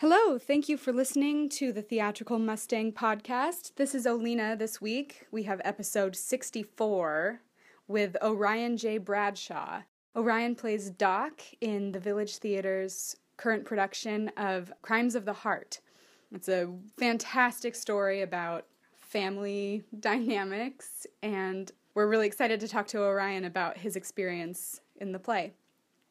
Hello, thank you for listening to the Theatrical Mustang podcast. This is Olina this week. We have episode 64 with Orion J. Bradshaw. Orion plays Doc in the Village Theater's current production of Crimes of the Heart. It's a fantastic story about family dynamics, and we're really excited to talk to Orion about his experience in the play.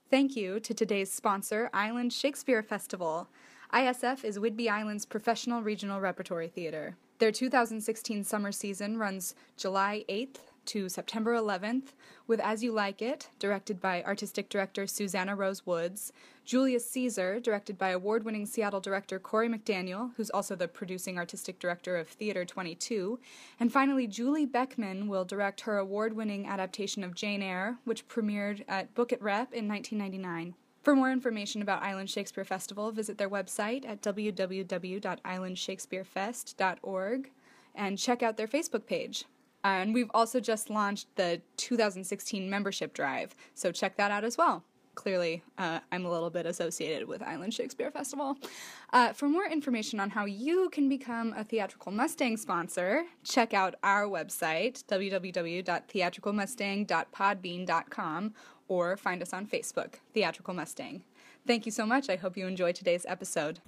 Thank you to today's sponsor, Island Shakespeare Festival. ISF is Whidbey Island's professional regional repertory theater. Their 2016 summer season runs July 8th to September 11th with As You Like It, directed by artistic director Susanna Rose Woods, Julius Caesar, directed by award winning Seattle director Corey McDaniel, who's also the producing artistic director of Theater 22, and finally, Julie Beckman will direct her award winning adaptation of Jane Eyre, which premiered at Book It Rep in 1999. For more information about Island Shakespeare Festival, visit their website at www.islandshakespearefest.org and check out their Facebook page. And we've also just launched the 2016 membership drive, so check that out as well. Clearly, uh, I'm a little bit associated with Island Shakespeare Festival. Uh, for more information on how you can become a Theatrical Mustang sponsor, check out our website, www.theatricalmustang.podbean.com, or find us on Facebook, Theatrical Mustang. Thank you so much. I hope you enjoy today's episode.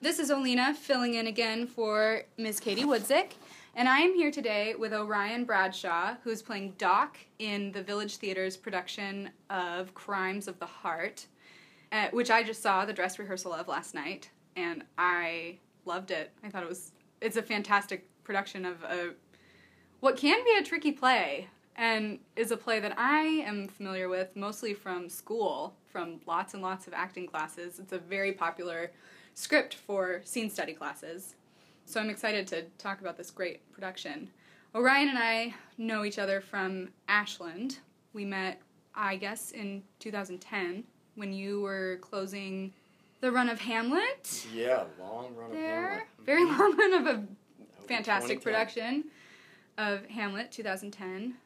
This is Olina filling in again for Ms. Katie Woodzik, and I am here today with Orion Bradshaw, who's playing Doc in the Village Theater's production of Crimes of the Heart, uh, which I just saw the dress rehearsal of last night, and I loved it. I thought it was it's a fantastic production of a what can be a tricky play and is a play that I am familiar with mostly from school, from lots and lots of acting classes. It's a very popular script for scene study classes. So I'm excited to talk about this great production. Orion and I know each other from Ashland. We met, I guess, in 2010 when you were closing the run of Hamlet. Yeah, long run there. of Hamlet. Very mm-hmm. long run of a fantastic production of Hamlet 2010.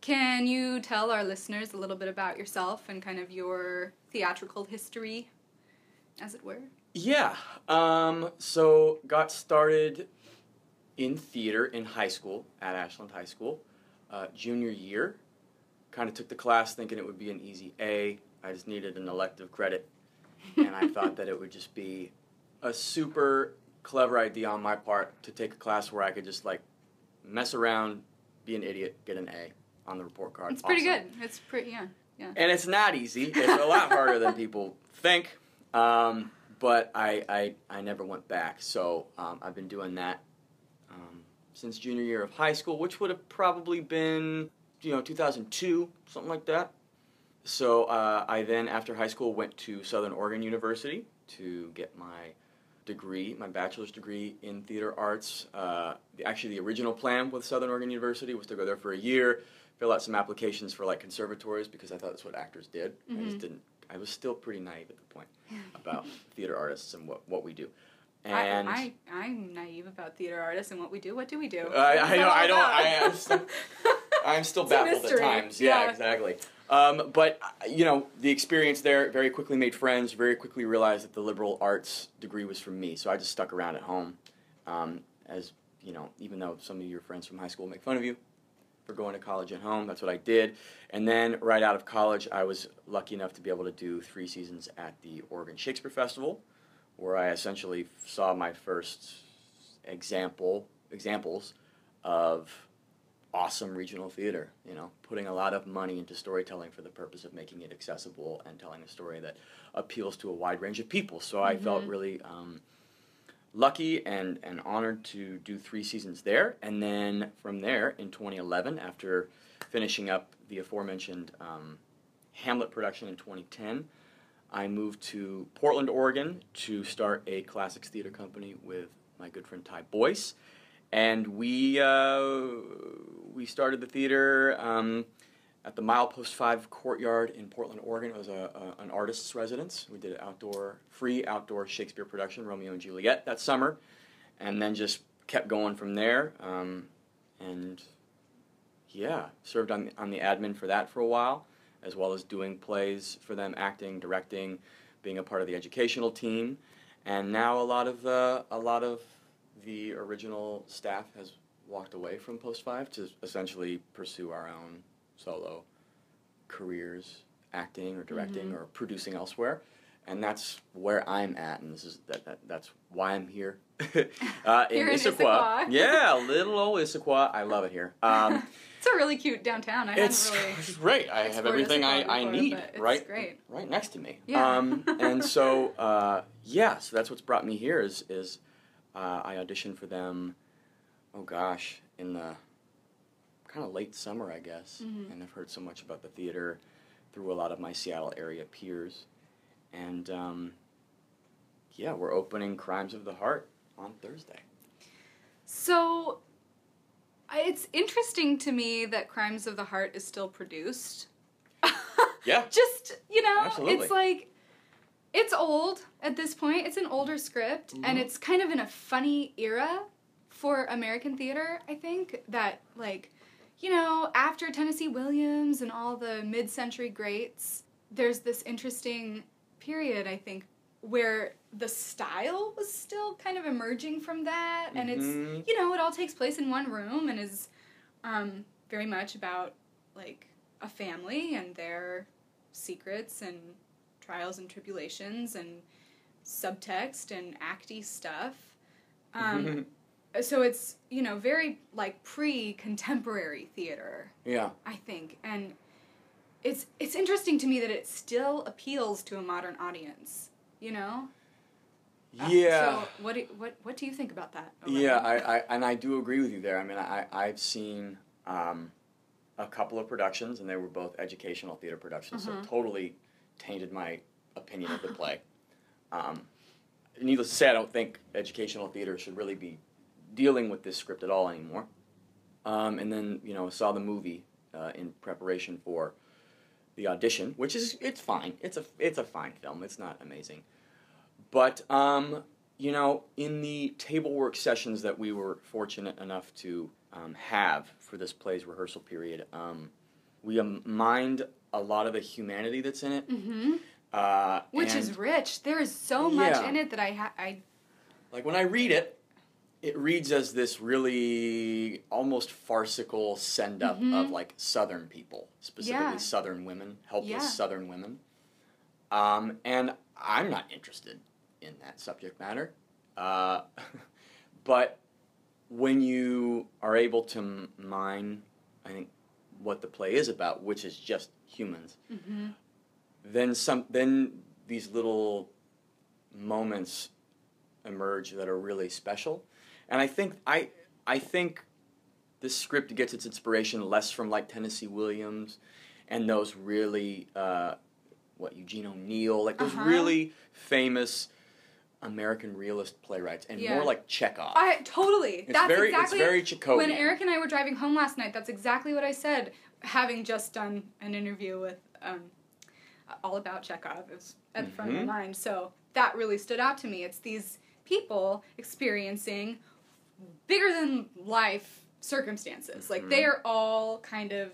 Can you tell our listeners a little bit about yourself and kind of your theatrical history, as it were? Yeah. Um, so got started in theater in high school at Ashland High School, uh, junior year. Kind of took the class thinking it would be an easy A. I just needed an elective credit, and I thought that it would just be a super clever idea on my part to take a class where I could just like mess around, be an idiot, get an A on the report card. It's pretty Awesome. good. It's pretty, yeah. Yeah. And it's not easy. It's a lot harder than people think. Um, but I, I, I never went back. So um, I've been doing that um, since junior year of high school, which would have probably been, you know, 2002, something like that. So uh, I then, after high school, went to Southern Oregon University to get my degree, my bachelor's degree in theater arts. Uh, the, actually, the original plan with Southern Oregon University was to go there for a year, fill out some applications for like conservatories because I thought that's what actors did. I Mhm. just didn't. I was still pretty naive at the point about theater artists and what, what we do. I, And I, I'm naive about theater artists and what we do. What do we do? I, I know. I don't. I am still, I'm still baffled at times. Yeah, Yeah. exactly. Um, but uh, you know, the experience there very quickly made friends. Very quickly realized that the liberal arts degree was for me. So I just stuck around at home. Um, as you know, even though some of your friends from high school make fun of you for going to college at home, that's what I did. And then right out of college, I was lucky enough to be able to do three seasons at the Oregon Shakespeare Festival, where I essentially saw my first example examples of awesome regional theater. You know, putting a lot of money into storytelling for the purpose of making it accessible and telling a story that appeals to a wide range of people. So I felt Mhm. really um, lucky and, and honored to do three seasons there. And then from there, in 2011, after finishing up the aforementioned um, Hamlet production in 2010, I moved to Portland, Oregon to start a classics theater company with my good friend Ty Boice. And we, uh, we started the theater um, at the Milepost 5 Courtyard in Portland, Oregon. It was a, a, an artist's residence. We did an outdoor, free outdoor Shakespeare production, Romeo and Juliet, that summer. and then just kept going from there. Um, and yeah, served on on the admin for that for a while, as well as doing plays for them, acting, directing, being a part of the educational team, and now a lot of the a lot of the original staff has walked away from Post Five to essentially pursue our own solo careers, acting or directing Mhm. or producing elsewhere. And that's where I'm at, and this is that, that that's why I'm here. uh, Here in Issaquah. Issaquah. yeah, little old Issaquah. I love it here. Um, It's a really cute downtown. I it's, really. it's great. I have everything I, I need right great. right next to me. Yeah. Um, and so uh, yeah, so that's what's brought me here is is uh, I auditioned for them. Oh gosh, in the kind of late summer, I guess. Mhm. And I've heard so much about the theater through a lot of my Seattle area peers, and um, yeah, we're opening Crimes of the Heart on Thursday. So, it's interesting to me that Crimes of the Heart is still produced. Yeah. Just, you know, Absolutely. it's like, it's old at this point. It's an older script, and Mhm. it's kind of in a funny era for American theater, I think, that, like, you know, after Tennessee Williams and all the mid century greats, there's this interesting period, I think, where the style was still kind of emerging from that, and it's Mhm. you know, it all takes place in one room and is um, very much about like a family and their secrets and trials and tribulations and subtext and acty stuff. Um, so it's you know very like pre-contemporary theater, yeah. I think, and it's it's interesting to me that it still appeals to a modern audience. You know. Uh, Yeah. So what do, what what do you think about that? Yeah, I, I and I do agree with you there. I mean, I I've seen um, a couple of productions, and they were both educational theater productions, Mhm. so totally tainted my opinion of the play. Um, needless to say, I don't think educational theater should really be dealing with this script at all anymore. Um, and then you know saw the movie uh, in preparation for the audition, which is it's fine. It's a it's a fine film. It's not amazing, but um, you know, in the table work sessions that we were fortunate enough to um, have for this play's rehearsal period, um, we mined a lot of the humanity that's in it. Mm-hmm. Uh, Which is rich. There is so much Yeah. in it that I ha- I like when I read it, it reads as this really almost farcical send up Mhm. of like Southern people, specifically Yeah. Southern women, helpless Yeah. Southern women. Um, and I'm not interested in that subject matter. Uh, but when you are able to m- mine, I think, what the play is about, which is just humans, mm-hmm. then some then these little moments emerge that are really special and i think i i think this script gets its inspiration less from like tennessee williams and those really uh, what eugene o'neill like those Uh-huh. really famous american realist playwrights and Yeah. more like chekhov I totally. it's that's very exactly it's very Chekhovian. when Eric and I were driving home last night. That's exactly what I said. Having just done an interview with um, all about Chekhov, it was at the front of my mind. So that really stood out to me. It's these people experiencing bigger than life circumstances. Like they Mhm. are all kind of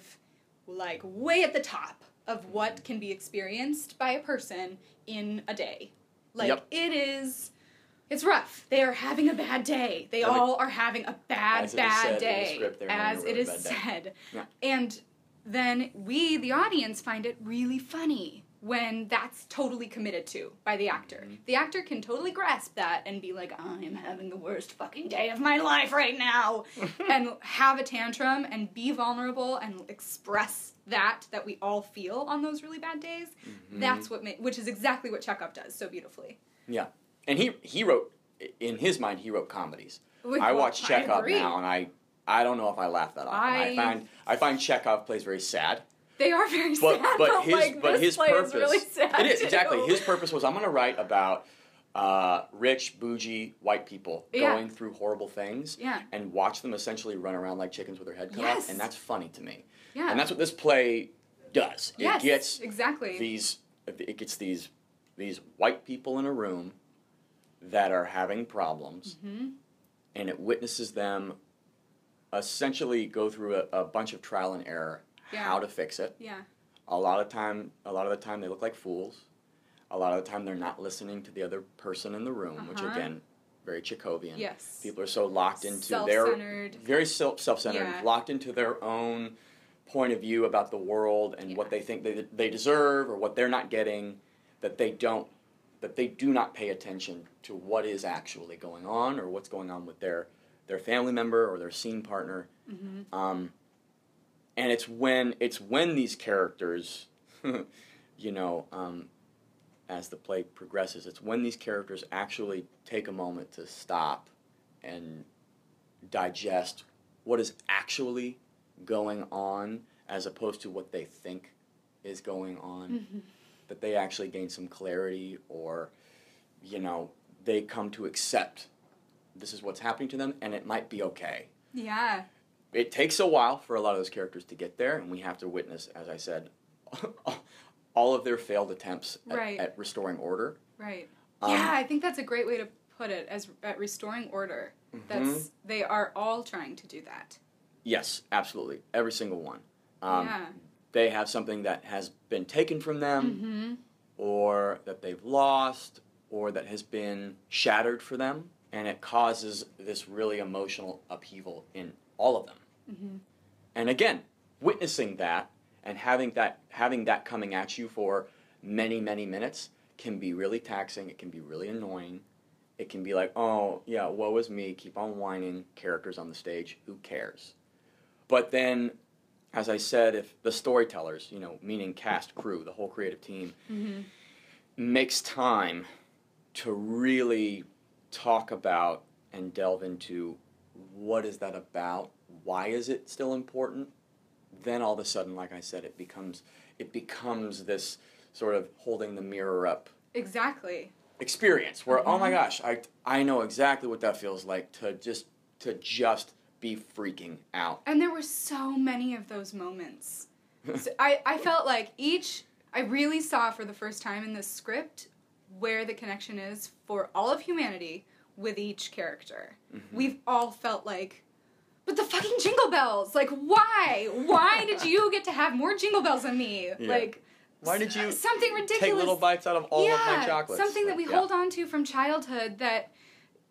like way at the top of what can be experienced by a person in a day. Like Yep. it is it's rough. They are having a bad day. They all are having a bad, as it is bad said in the day. script as it is it wrote a is bad day. said. Yeah. And then we, the audience, find it really funny when that's totally committed to by the actor. Mhm. The actor can totally grasp that and be like, I am having the worst fucking day of my life right now. and have a tantrum and be vulnerable and express that that we all feel on those really bad days. Mhm. That's what ma- which is exactly what Chekhov does so beautifully. Yeah. And he he wrote in his mind he wrote comedies With- I watch Chekhov now, and I I don't know if I laugh that often. I, I- find I find Chekhov plays very sad, They are very but sad. but his like, but this his play purpose is really sad it is too. exactly his purpose was I'm going to write about uh, rich bougie white people Yeah. going through horrible things Yeah, and watch them essentially run around like chickens with their head cut Yes. off, and that's funny to me. yeah. And that's what this play does. yes, It gets exactly. these it gets these these white people in a room that are having problems hmm and it witnesses them essentially go through a, a bunch of trial and error Yeah. how to fix it. Yeah. A lot of time, a lot of the time, they look like fools. A lot of the time, they're not listening to the other person in the room, which Uh-huh. again, very Chekhovian. Yes. People are so locked into their very self self-centered, Yeah. locked into their own point of view about the world and what they think they, they deserve or what they're not getting that they don't that they do not pay attention to what is actually going on or what's going on with their their family member or their scene partner Mm-hmm. um, and it's when it's when these characters you know um, as the play progresses it's when these characters actually take a moment to stop and digest what is actually going on as opposed to what they think is going on Mm-hmm. that they actually gain some clarity or you know they come to accept this is what's happening to them and it might be okay Yeah. It takes a while for a lot of those characters to get there and we have to witness as i said all of their failed attempts at, Right. at restoring order Right. Um, yeah, I think that's a great way to put it as at restoring order. That's Mhm. they are all trying to do that. yes absolutely every single one um, yeah. they have something that has been taken from them Mm-hmm. or that they've lost or that has been shattered for them and it causes this really emotional upheaval in all of them Mm-hmm. and again witnessing that and having that having that coming at you for many many minutes can be really taxing. It can be really annoying. It can be like oh yeah woe is me. Keep on whining. Characters on the stage. Who cares? But then as i said if the storytellers you know meaning cast crew the whole creative team Mm-hmm. makes time to really talk about and delve into what is that about why is it still important then all of a sudden like i said it becomes it becomes this sort of holding the mirror up Exactly. experience where oh my Mhm. gosh i i know exactly what that feels like to just to just be freaking out And there were so many of those moments. So I, I felt like each, I really saw for the first time in this script where the connection is for all of humanity with each character. Mhm. We've all felt like, but the fucking jingle bells! Like, why? Why did you get to have more jingle bells than me? Yeah. Like, Why did you something ridiculous? take little bites out of all yeah, of my chocolates something that we Yeah. hold on to from childhood that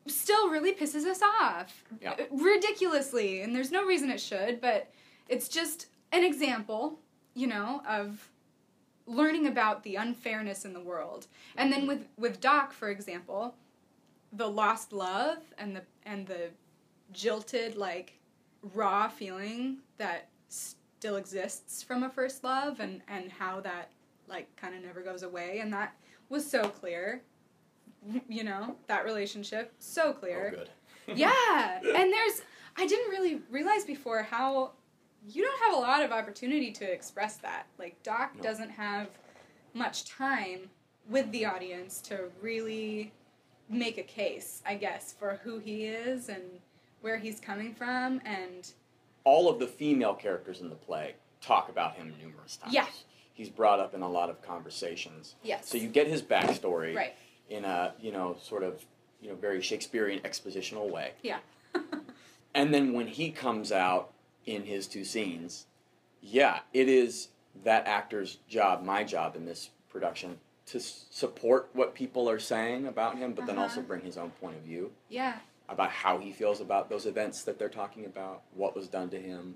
still really pisses us off. Yeah. Uh, Ridiculously, and there's no reason it should, but it's just an example, you know, of learning about the unfairness in the world. And then with with Doc, for example, the lost love and the and the jilted like raw feeling that still exists from a first love and and how that like kind of never goes away. And that was so clear you know? That relationship so clear. Oh, yeah! And there's i didn't really realize before how you don't have a lot of opportunity to express that. Like doc No. doesn't have much time with the audience to really make a case i guess for who he is and where he's coming from and all of the female characters in the play talk about him numerous times. Yeah. He's brought up in a lot of conversations. yes So you get his backstory right in a, you know, sort of, you know, very Shakespearean expositional way. yeah And then when he comes out in his two scenes, yeah, it is that actor's job, my job in this production, to support what people are saying about him, but then also Uh-huh. bring his own point of view yeah about how he feels about those events that they're talking about, what was done to him,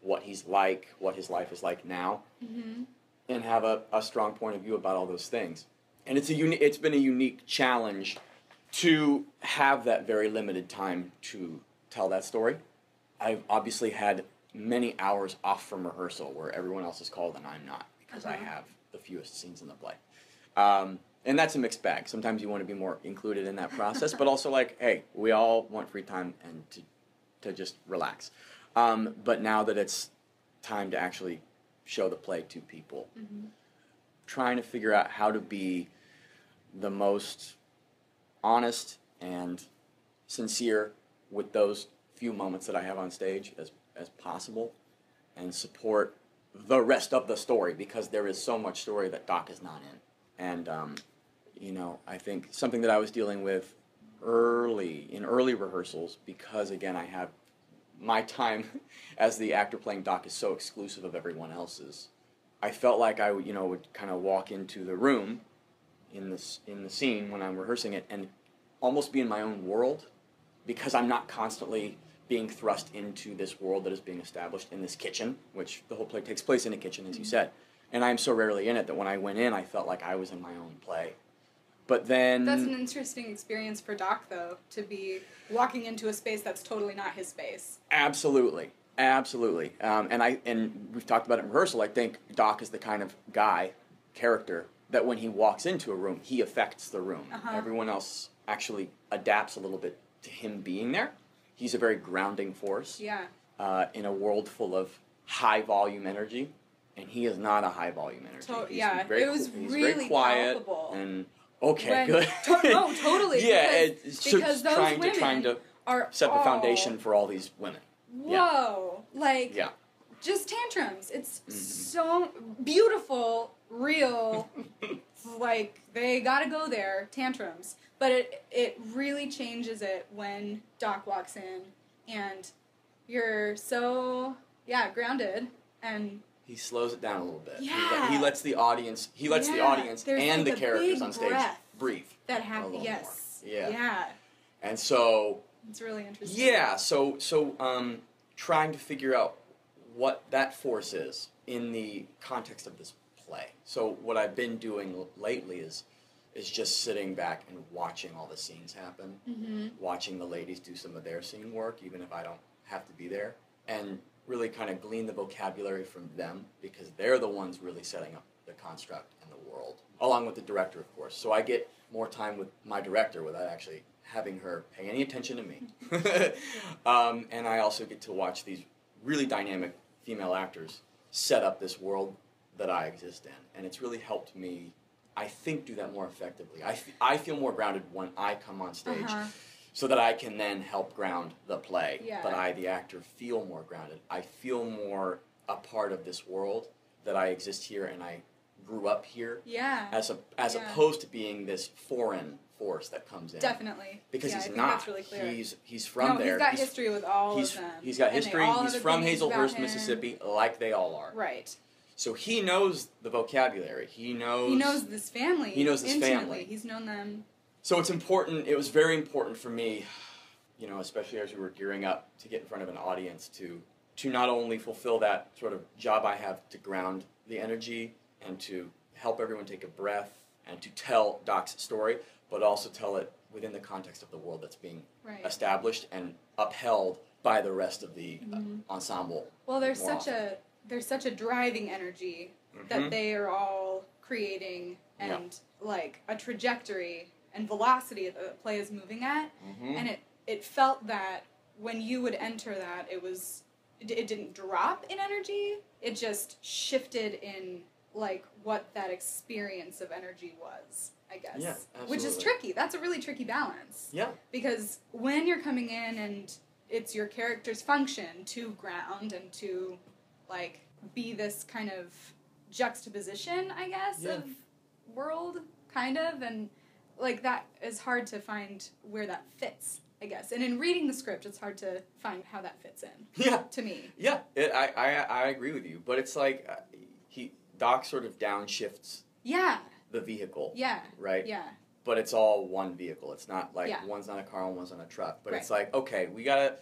what he's like, what his life is like now, mm-hmm. and have a, a strong point of view about all those things. And it's a uni- it's been a unique challenge to have that very limited time to tell that story. I've obviously had many hours off from rehearsal where everyone else is called and I'm not because I Uh-huh. have the fewest scenes in the play. Um, and that's a mixed bag. Sometimes you want to be more included in that process, but also like, hey, we all want free time and to, to just relax. Um, but now that it's time to actually show the play to people, Mm-hmm. trying to figure out how to be the most honest and sincere with those few moments that I have on stage as, as possible and support the rest of the story because there is so much story that Doc is not in. And, um, you know, I think something that I was dealing with early in early rehearsals because again I have my time as the actor playing Doc is so exclusive of everyone else's. I felt like I would, you know would kind of walk into the room in this in the scene when I'm rehearsing it and almost be in my own world because I'm not constantly being thrust into this world that is being established in this kitchen, which the whole play takes place in a kitchen, as you mm-hmm. said. And I'm so rarely in it that when I went in, I felt like I was in my own play. But then That's an interesting experience for Doc, though, to be walking into a space that's totally not his space. Absolutely, absolutely. Um, and I and we've talked about it in rehearsal. I think Doc is the kind of guy, character that when he walks into a room, he affects the room. Uh-huh. Everyone else actually adapts a little bit to him being there. He's a very grounding force Yeah. uh, in a world full of high volume energy, and he is not a high volume energy. To- he's yeah, very, it was he's really very quiet palpable. and okay, When- good. to- no, totally, yeah, because- it's so because those trying to trying to Are set the foundation for all these women. Yeah. Whoa! Like Yeah. just tantrums. It's Mhm. so beautiful, real. like they gotta go there, tantrums. But it it really changes it when Doc walks in and you're so yeah grounded and He slows it down a little bit. He, Yeah. let- he lets the audience. He lets the audience there's and like the characters on stage breathe. that happens. Yes. more. Yeah. Yeah. And so It's really interesting. Yeah, so so um, trying to figure out what that force is in the context of this play. So what I've been doing lately is is just sitting back and watching all the scenes happen, Mm-hmm. watching the ladies do some of their scene work, even if I don't have to be there, and really kind of glean the vocabulary from them because they're the ones really setting up the construct and the world, along with the director, of course. So I get more time with my director without actually having her pay any attention to me. um, and I also get to watch these really dynamic female actors set up this world that I exist in. And it's really helped me, I think, do that more effectively. I, f- I feel more grounded when I come on stage Uh-huh. So that I can then help ground the play. Yeah. But I, the actor, feel more grounded. I feel more a part of this world that I exist here and I grew up here Yeah. as a, as Yeah. opposed to being this foreign force that comes in. Definitely. Because yeah, he's not. Really. He's he's from no, there. He's got history with all he's, of them. he's got history. He's from Hazlehurst. Mississippi, like they all are. Right. So he knows the vocabulary. He knows. He knows this family. He knows this intimately. family. He's known them. So it's important. It was very important for me, you know, especially as we were gearing up to get in front of an audience to to not only fulfill that sort of job I have to ground the energy and to help everyone take a breath and to tell Doc's story, but also tell it within the context of the world that's being Right. established and upheld by the rest of the uh, Mhm. ensemble. Well, there's such a there's such a driving energy Mhm. that they are all creating Yeah. and like a trajectory and velocity that the play is moving at Mhm. and it it felt that when you would enter that it was it, it didn't drop in energy it just shifted in like what that experience of energy was i guess Yeah, which is tricky that's a really tricky balance yeah. because when you're coming in and it's your character's function to ground and to like be this kind of juxtaposition i guess Yeah. of world kind of and like that is hard to find where that fits i guess and in reading the script it's hard to find how that fits in Yeah. to me Yeah, it, I, I I agree with you, but it's like uh, he Doc sort of downshifts yeah the vehicle, yeah right? yeah But it's all one vehicle. It's not like Yeah. one's on a car and one's on a truck. But it's like okay, we gotta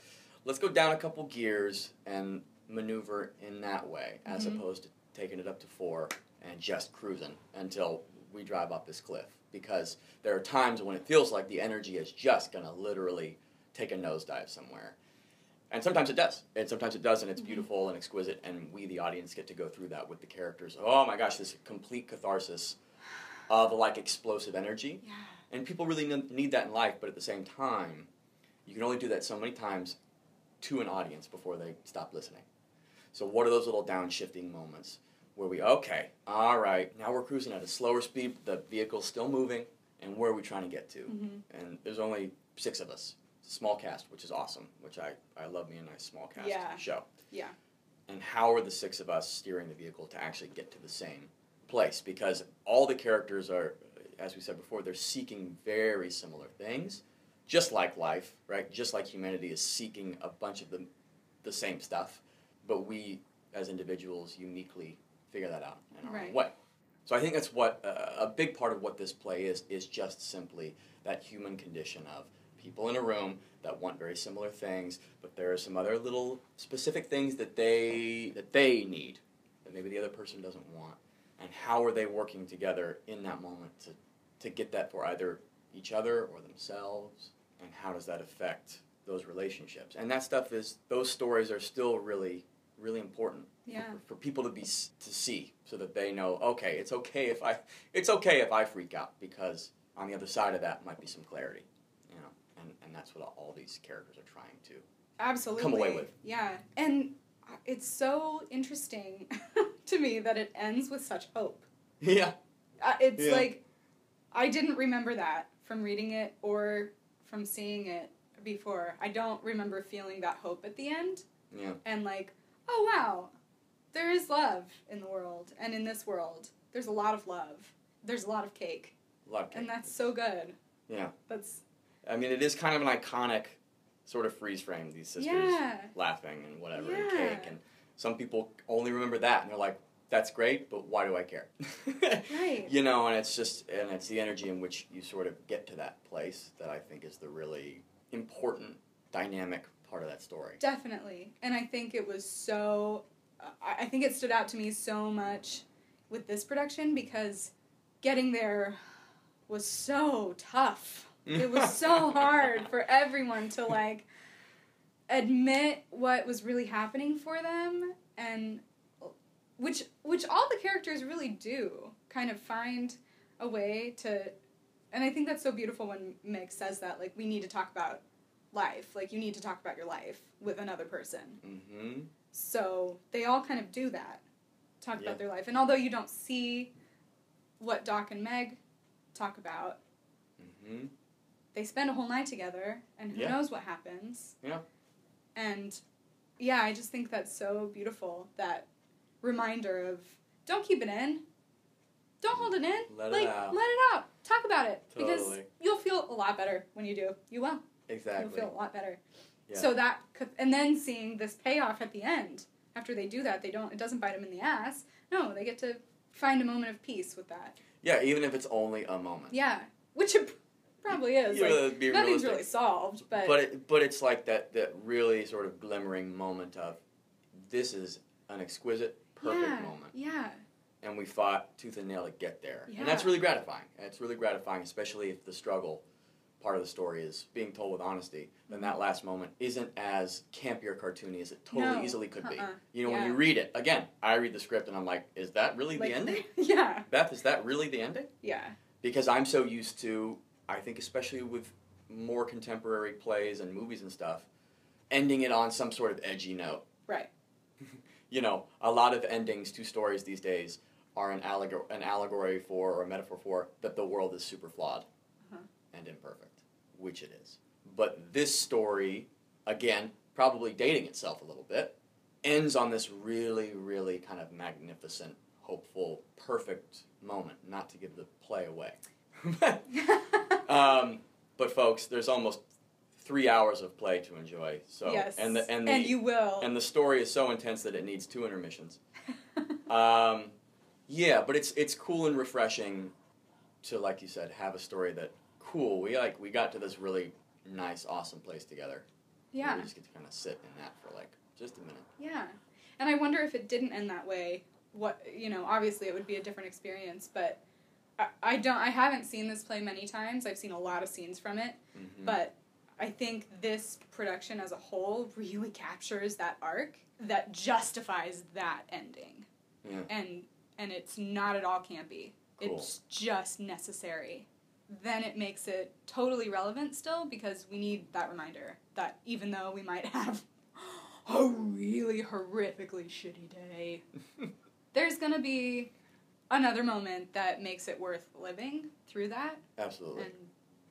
let's go down a couple gears and maneuver in that way, as Mhm. opposed to taking it up to four and just cruising until we drive up this cliff. Because there are times when it feels like the energy is just gonna literally take a nosedive somewhere. And sometimes it does. And sometimes it does, and it's Mhm. beautiful and exquisite, and we, the audience, get to go through that with the characters. Oh my gosh, this complete catharsis of like explosive energy. yeah And people really need that in life, but at the same time, you can only do that so many times to an audience before they stop listening. So, what are those little downshifting moments where we, okay, all right, now we're cruising at a slower speed, the vehicle's still moving, and where are we trying to get to? Mhm. And there's only six of us. It's a small cast, which is awesome, which I, I love me a nice small cast Yeah. show. Yeah. And how are the six of us steering the vehicle to actually get to the same place? Because all the characters are, as we said before, they're seeking very similar things, just like life, right? Just like humanity is seeking a bunch of the, the same stuff, but we as individuals uniquely figure that out in our Right. own way. So I think that's what uh, a big part of what this play is is just simply that human condition of people in a room that want very similar things, but there are some other little specific things that they that they need that maybe the other person doesn't want, and how are they working together in that moment to to get that for either each other or themselves, and how does that affect those relationships? And that stuff is those stories are still really really important Yeah. for, for people to be to see so that they know okay it's okay if i it's okay if i freak out because on the other side of that might be some clarity you know and and that's what all these characters are trying to Absolutely. come away with. Yeah. And it's so interesting to me that it ends with such hope. yeah Uh, it's Yeah. like I didn't remember that from reading it or from seeing it before. I don't remember feeling that hope at the end yeah and like, oh wow, there is love in the world and in this world. There's a lot of love. There's a lot of cake. a lot of And that's so good. Yeah. That's i mean it is kind of an iconic sort of freeze frame these sisters yeah. laughing and whatever and cake and some people only remember that and they're like that's great but why do i care Right. you know and it's just and it's the energy in which you sort of get to that place that i think is the really important dynamic part of that story Definitely. And I think it was so, I think it stood out to me so much with this production because getting there was so tough. It was so hard for everyone to like admit what was really happening for them and which which all the characters really do kind of find a way to and I think that's so beautiful when Meg says that like we need to talk about life. Like you need to talk about your life with another person. Mm-hmm so they all kind of do that. Talk Yeah. about their life. And although you don't see what Doc and Meg talk about mm-hmm. they spend a whole night together and who Yeah. knows what happens. Yeah. and yeah i just think that's so beautiful that reminder of don't keep it in. Don't hold it in. Let it like out. let it out. Talk about it. Because you'll feel a lot better when you do. You will. Exactly. you'll feel a lot better Yeah. so that and then seeing this payoff at the end after they do that they don't it doesn't bite them in the ass. No they get to find a moment of peace with that. Yeah even if it's only a moment. Yeah which it probably is You like, be nothing's realistic. really solved but, but it, but it's like that that really sort of glimmering moment of this is an exquisite perfect yeah, moment. yeah. And we fought tooth and nail to get there. Yeah. and that's really gratifying. And it's really gratifying especially if the struggle part of the story is being told with honesty then that last moment isn't as campy or cartoony as it totally. No, easily could be uh-uh. you know when you read it again i read the script and i'm like is that really like, the ending yeah beth is that really the ending yeah because I'm so used to, I think, especially with more contemporary plays and movies and stuff, ending it on some sort of edgy note. Right. you know, a lot of endings to stories these days are an, allegor- an allegory for or a metaphor for that the world is super flawed Uh-huh. and imperfect, which it is. But this story, again, probably dating itself a little bit, ends on this really, really kind of magnificent, hopeful, perfect moment. Not to give the play away. um, but folks, there's almost three hours of play to enjoy. So yes. and the and the you will. and the story is so intense that it needs two intermissions. Um, yeah, but it's it's cool and refreshing to, like you said, have a story that cool. We like we got to this really nice, awesome place together. yeah. We just get to kind of sit in that for like just a minute. Yeah. And I wonder if it didn't end that way, what you know, obviously it would be a different experience, but I, I don't I haven't seen this play many times. I've seen a lot of scenes from it, Mhm. but I think this production as a whole really captures that arc that justifies that ending. Yeah. And and it's not at all campy. Cool. It's just necessary. Then it makes it totally relevant still because we need that reminder that even though we might have a really horrifically shitty day, there's gonna be another moment that makes it worth living through that. Absolutely. And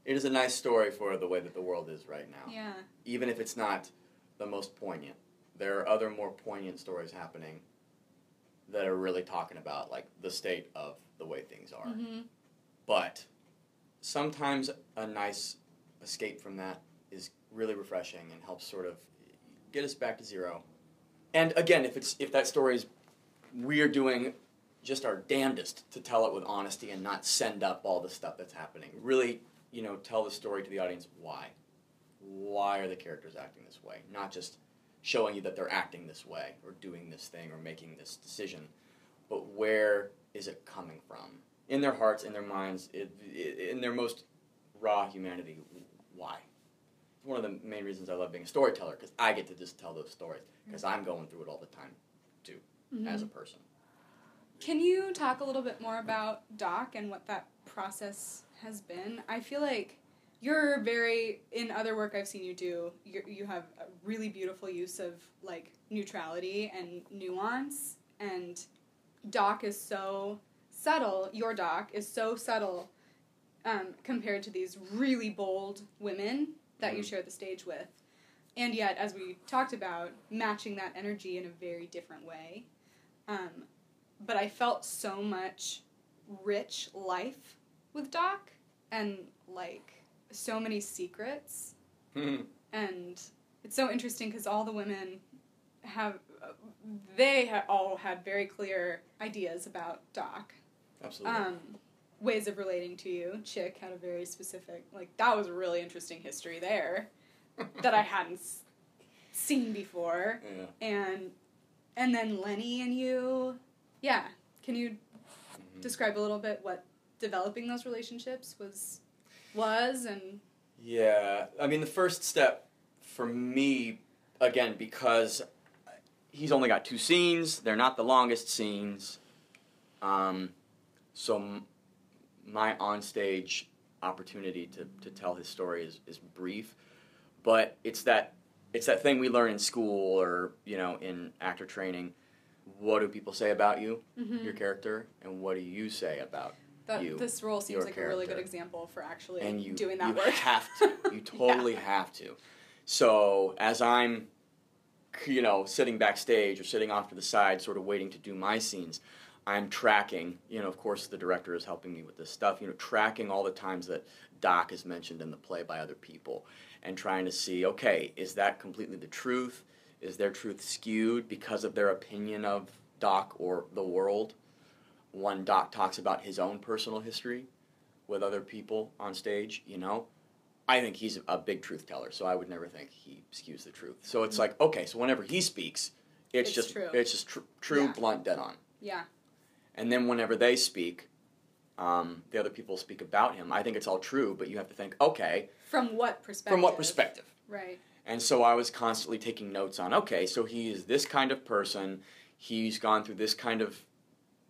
It is a nice story for the way that the world is right now. yeah, Even if it's not the most poignant, there are other more poignant stories happening that are really talking about like the state of the way things are. hmm But sometimes a nice escape from that is really refreshing and helps sort of get us back to zero. And again, if it's if that story is we are doing just our damnedest to tell it with honesty and not send up all the stuff that's happening. Really, you know, tell the story to the audience why. Why are the characters acting this way? Not just showing you that they're acting this way or doing this thing or making this decision, but where is it coming from? In their hearts, in their minds, it, it, in their most raw humanity, why? It's one of the main reasons I love being a storyteller because I get to just tell those stories because I'm going through it all the time too, Mm-hmm. as a person. Can you talk a little bit more about Doc and what that process has been? I feel like you're very in other work I've seen you do. You you have a really beautiful use of like neutrality and nuance, and Doc is so subtle. Your Doc is so subtle um, compared to these really bold women that you Mhm. share the stage with, and yet, as we talked about, matching that energy in a very different way. Um, but I felt so much rich life with Doc and like so many secrets and it's so interesting because all the women have they ha- all had very clear ideas about Doc Absolutely. um, ways of relating to you Chick had a very specific like that was a really interesting history there that I hadn't s- seen before yeah. and and then Lenny and you yeah can you Mhm. describe a little bit what developing those relationships was was and Yeah, I mean the first step for me, again, because he's only got two scenes. They're not the longest scenes. Um, so m- my onstage opportunity to, to tell his story is, is brief, but it's that it's that thing we learn in school or you know in actor training. What do people say about you, mm-hmm. your character, and what do you say about that you, this role seems like a really good example for actually and you doing that you work. have to you totally have to. So as i'm you know sitting backstage or sitting off to the side sort of waiting to do my scenes i'm tracking you know of course the director is helping me with this stuff you know tracking all the times that doc is mentioned in the play by other people and trying to see okay is that completely the truth is their truth skewed because of their opinion of doc or the world one doc talks about his own personal history with other people on stage, you know, I think he's a big truth teller, so I would never think he skews the truth. So it's mm-hmm. like, okay, so whenever he speaks, it's, It's just true. it's just tr- true, Yeah. blunt, dead on. yeah And then whenever they speak, um, the other people speak about him. I think it's all true, but you have to think, okay, from what perspective from what perspective? right And so I was constantly taking notes on, okay, so he is this kind of person. He's gone through this kind of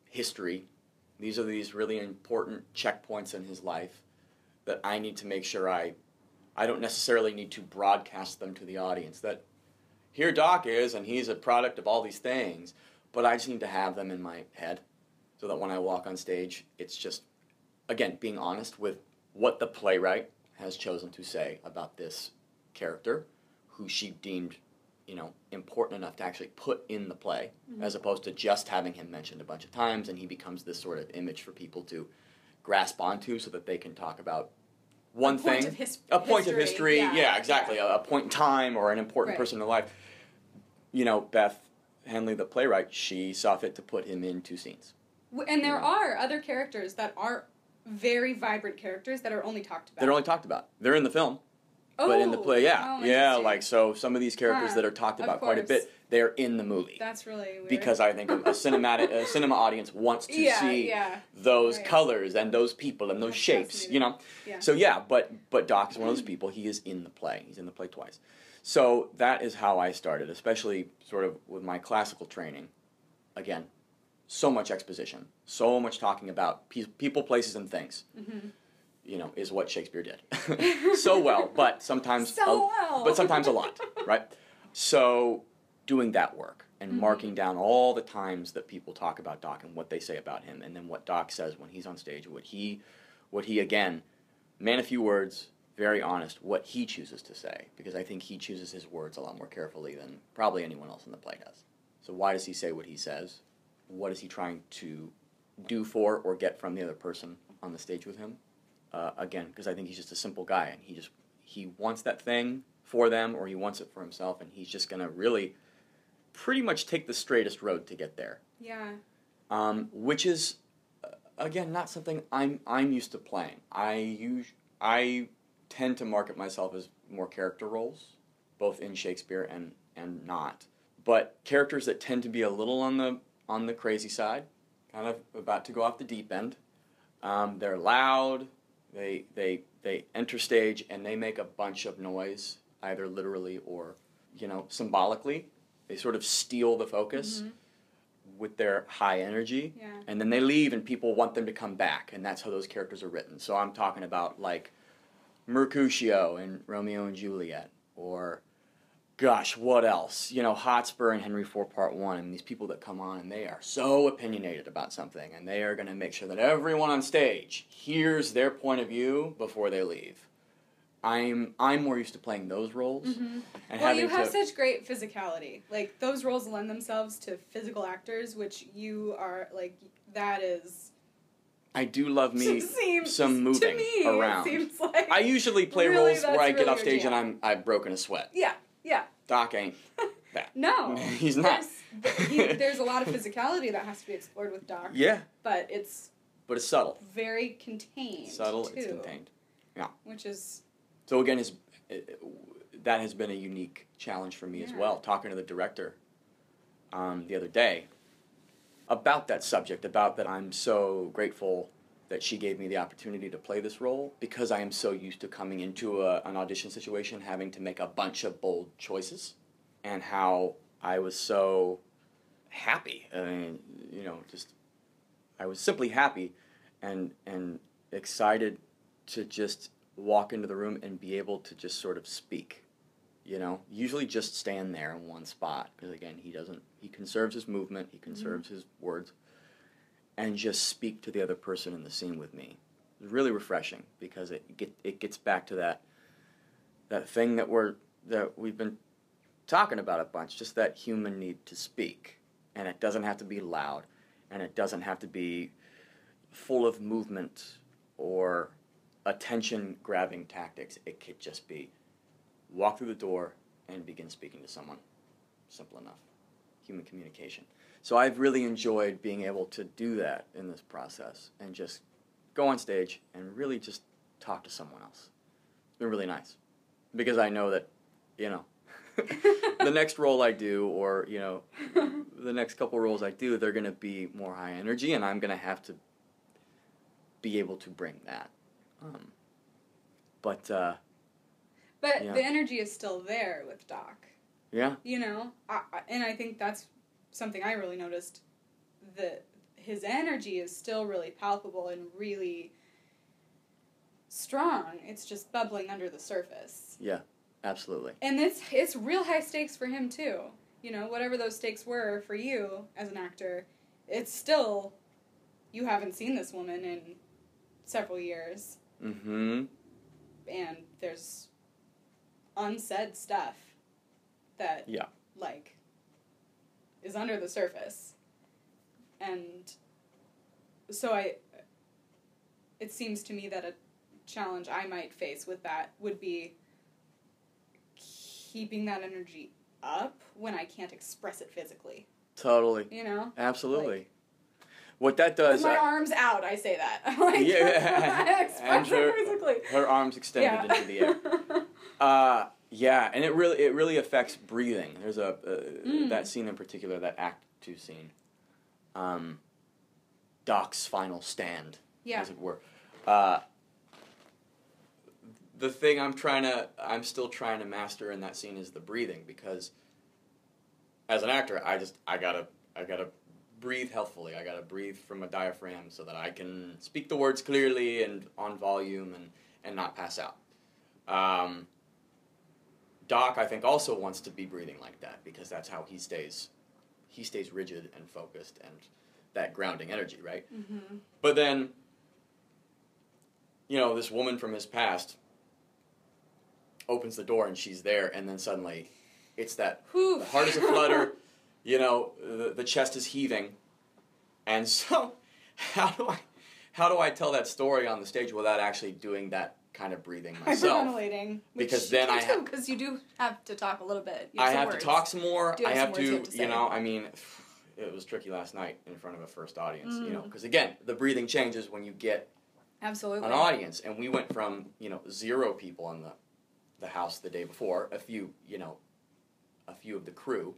history. These are these really important checkpoints in his life that I need to make sure I I don't necessarily need to broadcast them to the audience that here Doc is and he's a product of all these things, but I just need to have them in my head so that when I walk on stage, it's just again being honest with what the playwright has chosen to say about this character who she deemed you know important enough to actually put in the play Mhm. as opposed to just having him mentioned a bunch of times and he becomes this sort of image for people to grasp onto so that they can talk about one a thing his- a point of history yeah, yeah, exactly yeah. A, a point in time or an important Right. person in their life you know beth henley the playwright she saw fit to put him in two scenes and there are other characters that are very vibrant characters that are only talked about they're only talked about they're in the film oh, but in the oh, play yeah oh, yeah like so some of these characters Huh, that ah, are talked about quite a bit they're in the movie that's really weird because I think a, a cinematic a cinema audience wants to yeah see yeah those Right. colors and those people and those That's shapes, you know. Yeah. So yeah, but but Doc is one of those people. He is in the play. He's in the play twice. So that is how I started, especially sort of with my classical training. Again, so much exposition, so much talking about pe- people, places, and things. Mhm. You know, is what Shakespeare did so well, but sometimes so a- well but sometimes a lot, right? So doing that work and Mhm. marking down all the times that people talk about Doc and what they say about him, and then what Doc says when he's on stage, what he, what he again, man, a few words, very honest, what he chooses to say, because I think he chooses his words a lot more carefully than probably anyone else in the play does. So why does he say what he says? What is he trying to do for or get from the other person on the stage with him? Uh, again, because I think he's just a simple guy, and he just he wants that thing for them or he wants it for himself, and he's just gonna really pretty much take the straightest road to get there. Yeah. Um, which is uh, again not something I'm I'm used to playing. I use I tend to market myself as more character roles, both in Shakespeare and and not. But characters that tend to be a little on the on the crazy side, kind of about to go off the deep end. Um, they're loud. They they they enter stage and they make a bunch of noise, either literally or you know symbolically. They sort of steal the focus Mhm. with their high energy Yeah. and then they leave and people want them to come back and that's how those characters are written so i'm talking about like mercutio in romeo and juliet or gosh what else you know hotspur and henry IV part one and these people that come on and they are so opinionated about something and they are going to make sure that everyone on stage hears their point of view before they leave i'm i'm more used to playing those roles Mhm. and Well, you have to such great physicality. Like those roles lend themselves to physical actors, which you are like. That is. i do love me some moving me, around. It seems like. I usually play Really, roles where I get off stage and. I'm I've broken a sweat. yeah. Yeah. Doc ain't. That. no. He's not. There's, he- there's a lot of physicality that has to be explored with Doc, Yeah, but it's but it's subtle, very contained. subtle. too, It's contained. Yeah. Which is So again, is that has been a unique challenge for me as well. Talking to the director um, the other day about that subject, about that I'm so grateful that she gave me the opportunity to play this role because I am so used to coming into a, an audition situation having to make a bunch of bold choices, and how I was so happy. I mean, you know, just I was simply happy and and excited to just walk into the room and be able to just sort of speak. You know, usually just stand there in one spot because again, he doesn't. He conserves his movement. He conserves mm-hmm. his words, and just speak to the other person in the scene with me. It's really refreshing because it get it gets back to that that thing that we're that we've been talking about a bunch. Just that human need to speak, and it doesn't have to be loud, and it doesn't have to be full of movement or attention grabbing tactics. It could just be walk through the door and begin speaking to someone. Simple enough. Human communication. So I've really enjoyed being able to do that in this process and just go on stage and really just talk to someone else. It's been really nice because I know that, you know, the next role I do or, you know, the next couple roles I do, they're going to be more high energy and I'm going to have to be able to bring that. Um, but uh, But Yeah. the energy is still there with Doc. yeah, You know, I, I, and I think that's something I really noticed. That his energy is still really palpable and really strong. It's just bubbling under the surface, Yeah, absolutely. and it's it's real high stakes for him too. You know, whatever those stakes were for you as an actor, it's still you haven't seen this woman in several years, Mm-hmm. and there's unsaid stuff that Yeah. like is under the surface and so i it seems to me that a challenge i might face with that would be keeping that energy up when i can't express it physically Totally. you know Absolutely. what that with does, my uh, arms out i say that like Yeah. I And express her- it physically her arms extended into the air. Uh, yeah, and it really it really affects breathing. There's a uh, Mm. that scene in particular, that Act Two scene. Um, Doc's final stand, yeah as it were. Uh, the thing I'm trying to, I'm still trying to master in that scene is the breathing because, as an actor, I just I gotta I gotta breathe healthfully. I gotta breathe from a diaphragm so that I can speak the words clearly and on volume and and not pass out. Um, Doc, I think, also wants to be breathing like that because that's how he stays. He stays rigid and focused and that grounding energy, right? mm-hmm. But then, you know, this woman from his past opens the door and she's there, and then suddenly it's that the heart is a flutter, you know, the, the chest is heaving. And so, how do I how do I tell that story on the stage without actually doing that kind of breathing myself. Hyperventilating. Because then I ha- because you do have to talk a little bit. I have words. to talk some more. You I have have to, you have to you know, I mean, it was tricky last night in front of a first audience, you know, Mm. because again, the breathing changes when you get Absolutely. an audience, and we went from you know zero people in the the house the day before, a few, you know, a few of the crew,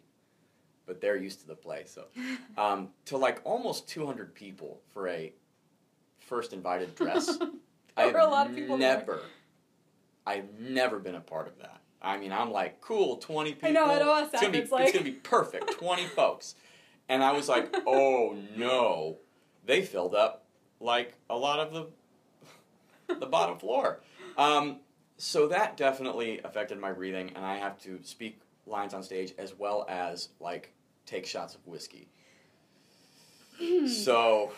but they're used to the play, so um, to like almost 200 people for a first invited dress. I've a lot of people there. never, I've never been a part of that. I mean, I'm like, cool, 20 people. I know, at OSF, it's gonna be, it's like- gonna be perfect, 20 folks. And I was like, oh no, they filled up like a lot of the the bottom floor. Um, so that definitely affected my breathing, and I have to speak lines on stage as well as like take shots of whiskey. so,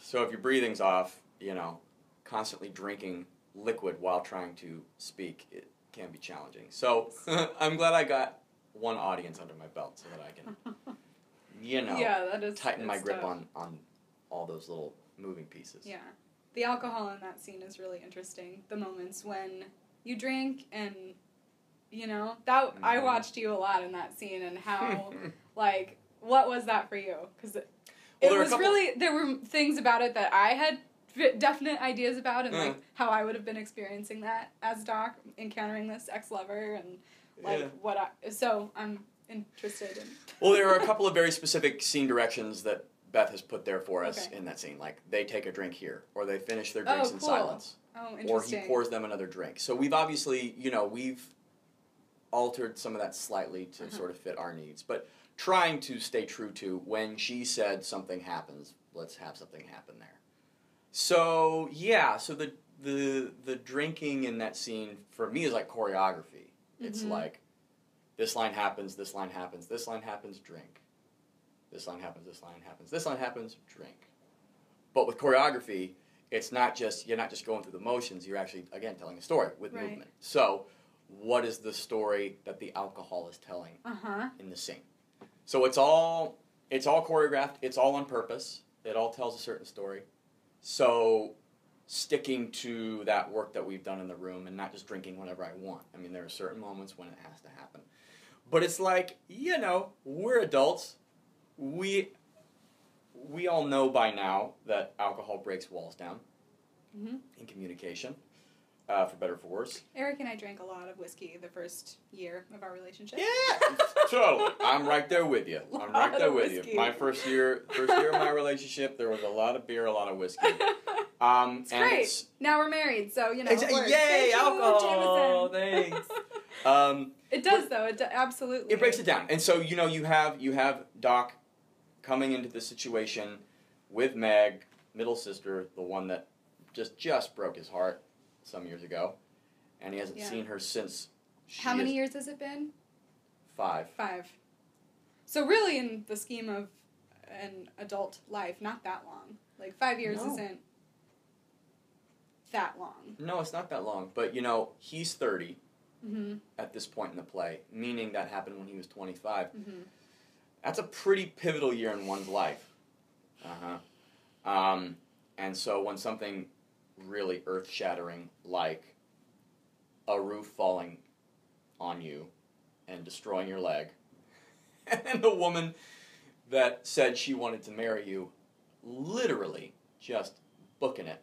so if your breathing's off, you know, constantly drinking liquid while trying to speak, it can be challenging. So I'm glad I got one audience under my belt so that I can, you know, yeah, that is tighten my grip tough. on on all those little moving pieces. Yeah. The alcohol in that scene is really interesting. The moments when you drink and you know, that I Mhm. watched you a lot in that scene and how like what was that for you? Cuz it, Well, it there were a was couple- really there were things about it that I had v- definite ideas about and like Mm. how I would have been experiencing that as Doc encountering this ex-lover and like Yeah. what I so I'm interested in Well, there are a couple of very specific scene directions that Beth has put there for us Okay. in that scene. Like they take a drink here, or they finish their drinks Oh, in silence, Oh, or he pours them another drink. So we've obviously, you know, we've altered some of that slightly to Uh-huh. sort of fit our needs, but trying to stay true to when she said something happens, let's have something happen there. So yeah, so the the the drinking in that scene for me is like choreography. It's Mhm. like this line happens, this line happens, this line happens, drink. This line happens, this line happens, this line happens, drink. But with choreography, it's not just you're not just going through the motions, you're actually again telling a story with Right. movement. So, what is the story that the alcohol is telling Uh-huh. in the scene? So it's all it's all choreographed, it's all on purpose. It all tells a certain story. So sticking to that work that we've done in the room and not just drinking whenever I want. I mean, there are certain moments when it has to happen. But it's like, you know, we're adults. We we all know by now that alcohol breaks walls down Mhm. in communication, uh, for better or for worse. Eric and I drank a lot of whiskey the first year of our relationship. Yeah, totally. I'm right there with you. I'm right there with whiskey. you. My first year, first year of my relationship, there was a lot of beer, a lot of whiskey. Um, It's and great. It's, now we're married, so you know. Exa- yay, alcohol, Jameson. thanks. um, it does though. It do- absolutely. it breaks it down, and so you know you have you have Doc coming into the situation with Meg, middle sister, the one that just just broke his heart some years ago, and he hasn't Yeah. seen her since. How many years has it been? Five. Five. So really, in the scheme of an adult life, not that long. Like five years No. isn't that long. No, it's not that long, but you know he's thirty. Mm-hmm. at this point in the play, meaning that happened when he was 25. Mm-hmm. That's a pretty pivotal year in one's life. Uh huh. Um, and so when something really earth shattering, like a roof falling on you and destroying your leg, and the woman that said she wanted to marry you literally just booking it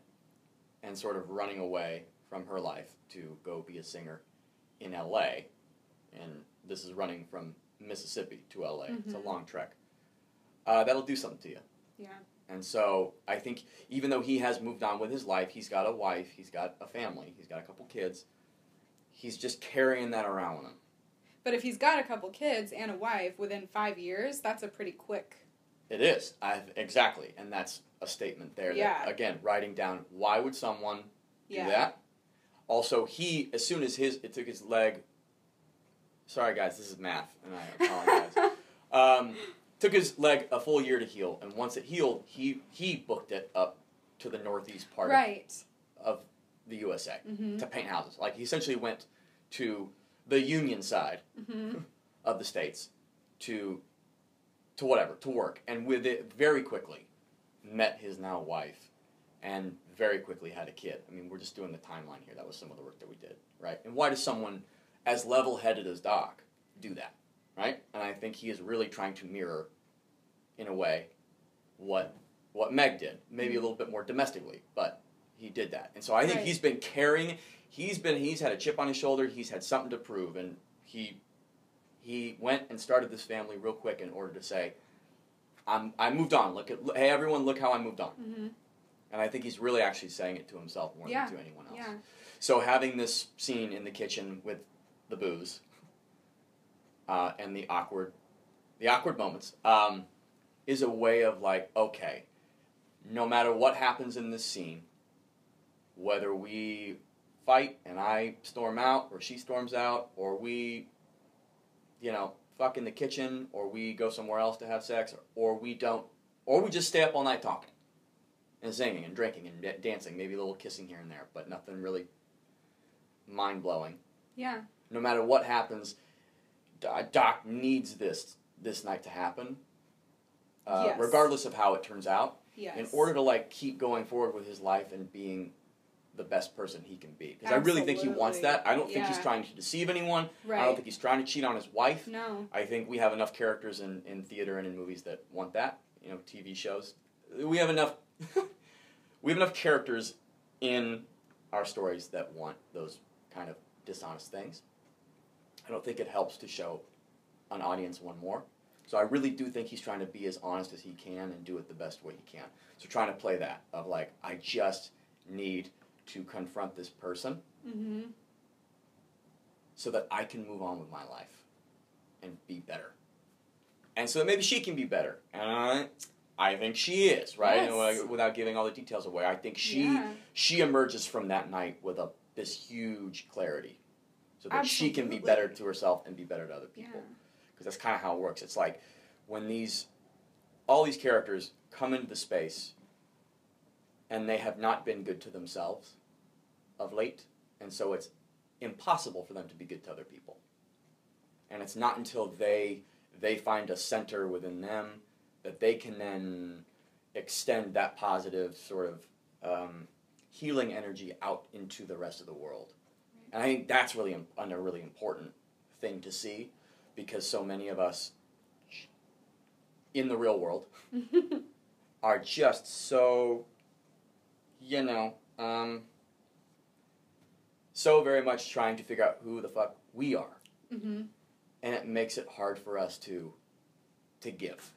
and sort of running away from her life to go be a singer in LA, and this is running from Mississippi to LA. It's a Mhm. long trek. Uh, that'll do something to you. Yeah. And so I think even though he has moved on with his life, he's got a wife, he's got a family, he's got a couple kids. He's just carrying that around with him. But if he's got a couple kids and a wife within five years, that's a pretty quick. It is. I exactly, and that's a statement there. Yeah. That, again, writing down why would someone Yeah. do that? Also, he as soon as his it took his leg. Sorry, guys, this is math, and I apologize. um, took his leg a full year to heal, and once it healed, he he booked it up to the northeast part right. of the USA Mm-hmm. to paint houses. Like he essentially went to the Union side Mm-hmm. of the states to to whatever to work, and with it very quickly met his now wife, and very quickly had a kid. I mean, we're just doing the timeline here. That was some of the work that we did, right? And why does someone as level-headed as Doc do that, right? And I think he is really trying to mirror, in a way, what what Meg did. Maybe a little bit more domestically, but he did that. And so I think Right. he's been carrying. He's been he's had a chip on his shoulder. He's had something to prove, and he he went and started this family real quick in order to say, "I'm I moved on. Look at hey everyone, look how I moved on." hmm And I think he's really actually saying it to himself more Yeah. than to anyone else. Yeah. So having this scene in the kitchen with the booze uh, and the awkward, the awkward moments, um, is a way of like, okay, no matter what happens in this scene, whether we fight and I storm out or she storms out or we, you know, fuck in the kitchen or we go somewhere else to have sex or, or we don't, or we just stay up all night talking and singing and drinking and da- dancing, maybe a little kissing here and there, but nothing really mind blowing. Yeah. No matter what happens, Doc needs this this night to happen, uh, Yes. regardless of how it turns out, Yes. in order to like keep going forward with his life and being the best person he can be. Because I really think he wants that. I don't think he's trying to deceive anyone. Right. I don't think he's trying to cheat on his wife. No. I think we have enough characters in, in theater and in movies that want that. You know, TV shows. We have enough. we have enough characters in our stories that want those kind of dishonest things. I don't think it helps to show an audience one more. So I really do think he's trying to be as honest as he can and do it the best way he can. So trying to play that of like, I just need to confront this person hmm so that I can move on with my life and be better. And so that maybe she can be better. And I, think she is, right? Yes. Like, without giving all the details away, I think she Yeah. she emerges from that night with a this huge clarity, so that she can be better to herself and be better to other people. Because that's kind of how it works. It's like when these all these characters come into the space and they have not been good to themselves of late, and so it's impossible for them to be good to other people. And it's not until they they find a center within them that they can then extend that positive sort of um, healing energy out into the rest of the world. And I think that's really a really important thing to see because so many of us in the real world are just so, you know, um, so very much trying to figure out who the fuck we are, hmm and it makes it hard for us to to give,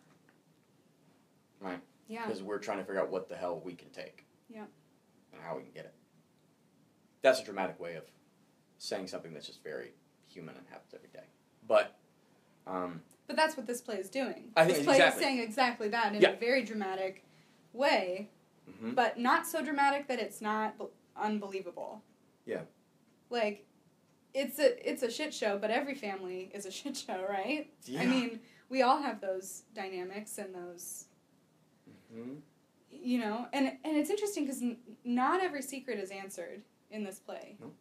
right? Yeah. Because we're trying to figure out what the hell we can take, Yeah. and how we can get it. That's a dramatic way of saying something that's just very human and happens every day. But um, But that's what this play is doing. I think this play exactly. is saying exactly that in Yeah. a very dramatic way, mhm. but not so dramatic that it's not b- unbelievable. Yeah. Like, it's a it's a shit show, but every family is a shit show, right? yeah. I mean, we all have those dynamics and those, Mhm. you know, and and it's interesting because n- not every secret is answered in this play. No.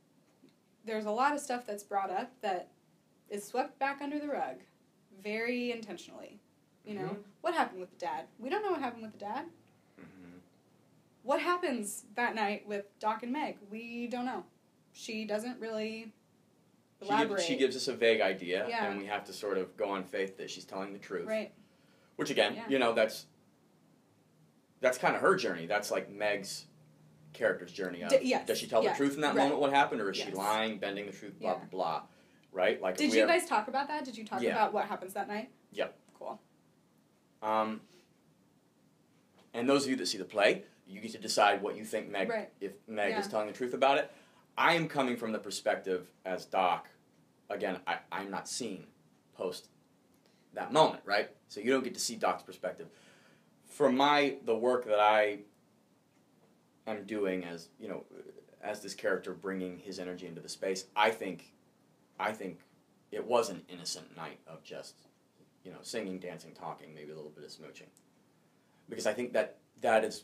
There's a lot of stuff that's brought up that is swept back under the rug, very intentionally. You know, Mhm. what happened with the dad? We don't know what happened with the dad. Mhm. What happens that night with Doc and Meg? We don't know. She doesn't really She, elaborate. gives, she gives us a vague idea, Yeah. and we have to sort of go on faith that she's telling the truth. right. Which again, Yeah. you know, that's that's kind of her journey. That's like Meg's character's journey. Of, D- yes, Does she tell yeah, the truth in that right. moment? What happened, or is she lying, bending the truth? Blah Yeah. blah blah. Right? Like Did you have- guys talk about that? Did you talk Yeah. about what happens that night? Yep. Cool. Um, and those of you that see the play, you get to decide what you think Meg, Right. if Meg is telling the truth about it. I am coming from the perspective as Doc. Again, I, I'm not seeing post that moment, right? So you don't get to see Doc's perspective. For my the work that I am doing as you know, as this character bringing his energy into the space, I think, I think it was an innocent night of just you know, singing, dancing, talking, maybe a little bit of smooching. Because I think that that is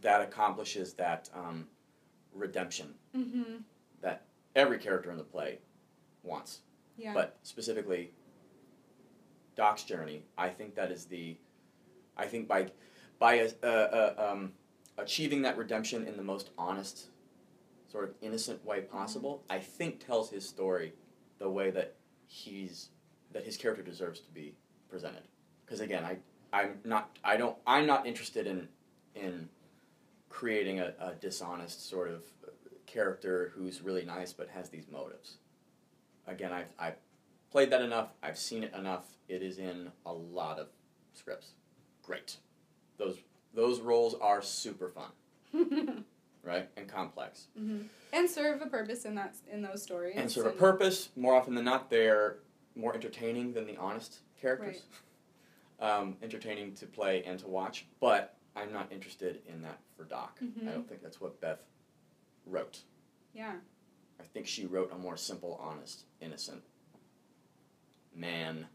that accomplishes that um, redemption Mm-hmm. that every character in the play wants. Yeah. But specifically, Doc's journey, I think that is the, I think by by a, a, a, um, achieving that redemption in the most honest, sort of innocent way possible, I think tells his story the way that he's that his character deserves to be presented. Because again, I I'm not I don't I'm not interested in in creating a, a dishonest sort of character who's really nice but has these motives. Again, I've I've played that enough. I've seen it enough. It is in a lot of scripts. Great. Those those roles are super fun, right? And complex. hmm And serve a purpose in that in those stories. And serve a purpose. More often than not, they're more entertaining than the honest characters. Um, entertaining to play and to watch, but I'm not interested in that for Doc. Mhm. I don't think that's what Beth wrote. Yeah. I think she wrote a more simple, honest, innocent man.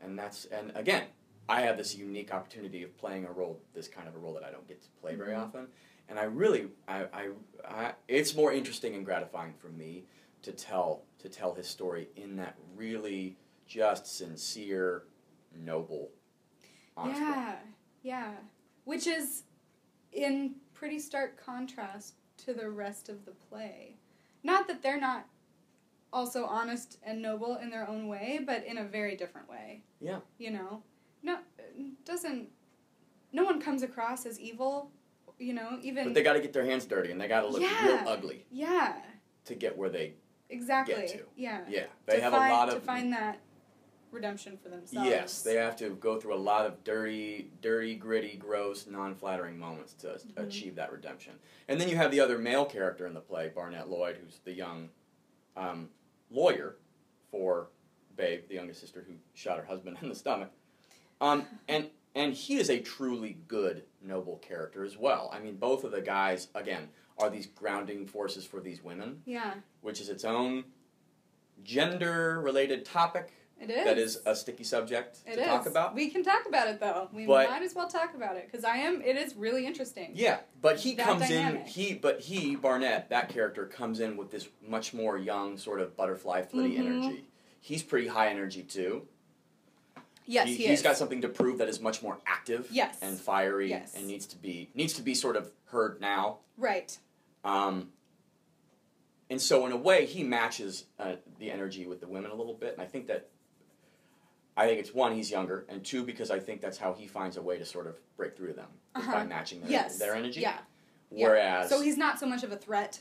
And that's and again, I have this unique opportunity of playing a role, this kind of a role that I don't get to play very Mhm. often. And I really, I, I, I, it's more interesting and gratifying for me to tell to tell his story in that really just sincere, noble, honest way. Yeah. Yeah. Which is in pretty stark contrast to the rest of the play. Not that they're not also honest and noble in their own way, but in a very different way. Yeah. You know? No doesn't no one comes across as evil, you know, even But they got to get their hands dirty and they got to look Yeah. real ugly Yeah. to get where they. Exactly. Get to. Yeah. Yeah, they to have find, a lot to of find that redemption for themselves. Yes, they have to go through a lot of dirty, dirty, gritty, gross, non-flattering moments to Mhm. achieve that redemption. And then you have the other male character in the play, Barnette Lloyd, who's the young um, lawyer for Babe, the youngest sister who shot her husband in the stomach. Um, and and he is a truly good, noble character as well. I mean, both of the guys, again, are these grounding forces for these women, Yeah, which is its own gender-related topic it is. that is a sticky subject It to is. talk about. We can talk about it though. We But- might as well talk about it because I am. It is really interesting. Yeah, but he That comes dynamic. in. He, but he Barnette, that character comes in with this much more young, sort of butterfly flitty Mhm. energy. He's pretty high energy too. Yes, he, he, has got something to prove that is much more active. Yes. and fiery, Yes. and needs to be needs to be sort of heard now. right. Um, and so, in a way, he matches uh, the energy with the women a little bit, and I think that. I think it's one, he's younger, and two, because I think that's how he finds a way to sort of break through to them by Uh-huh. matching their, Yes. their energy. Yeah. yeah. Whereas, So he's not so much of a threat.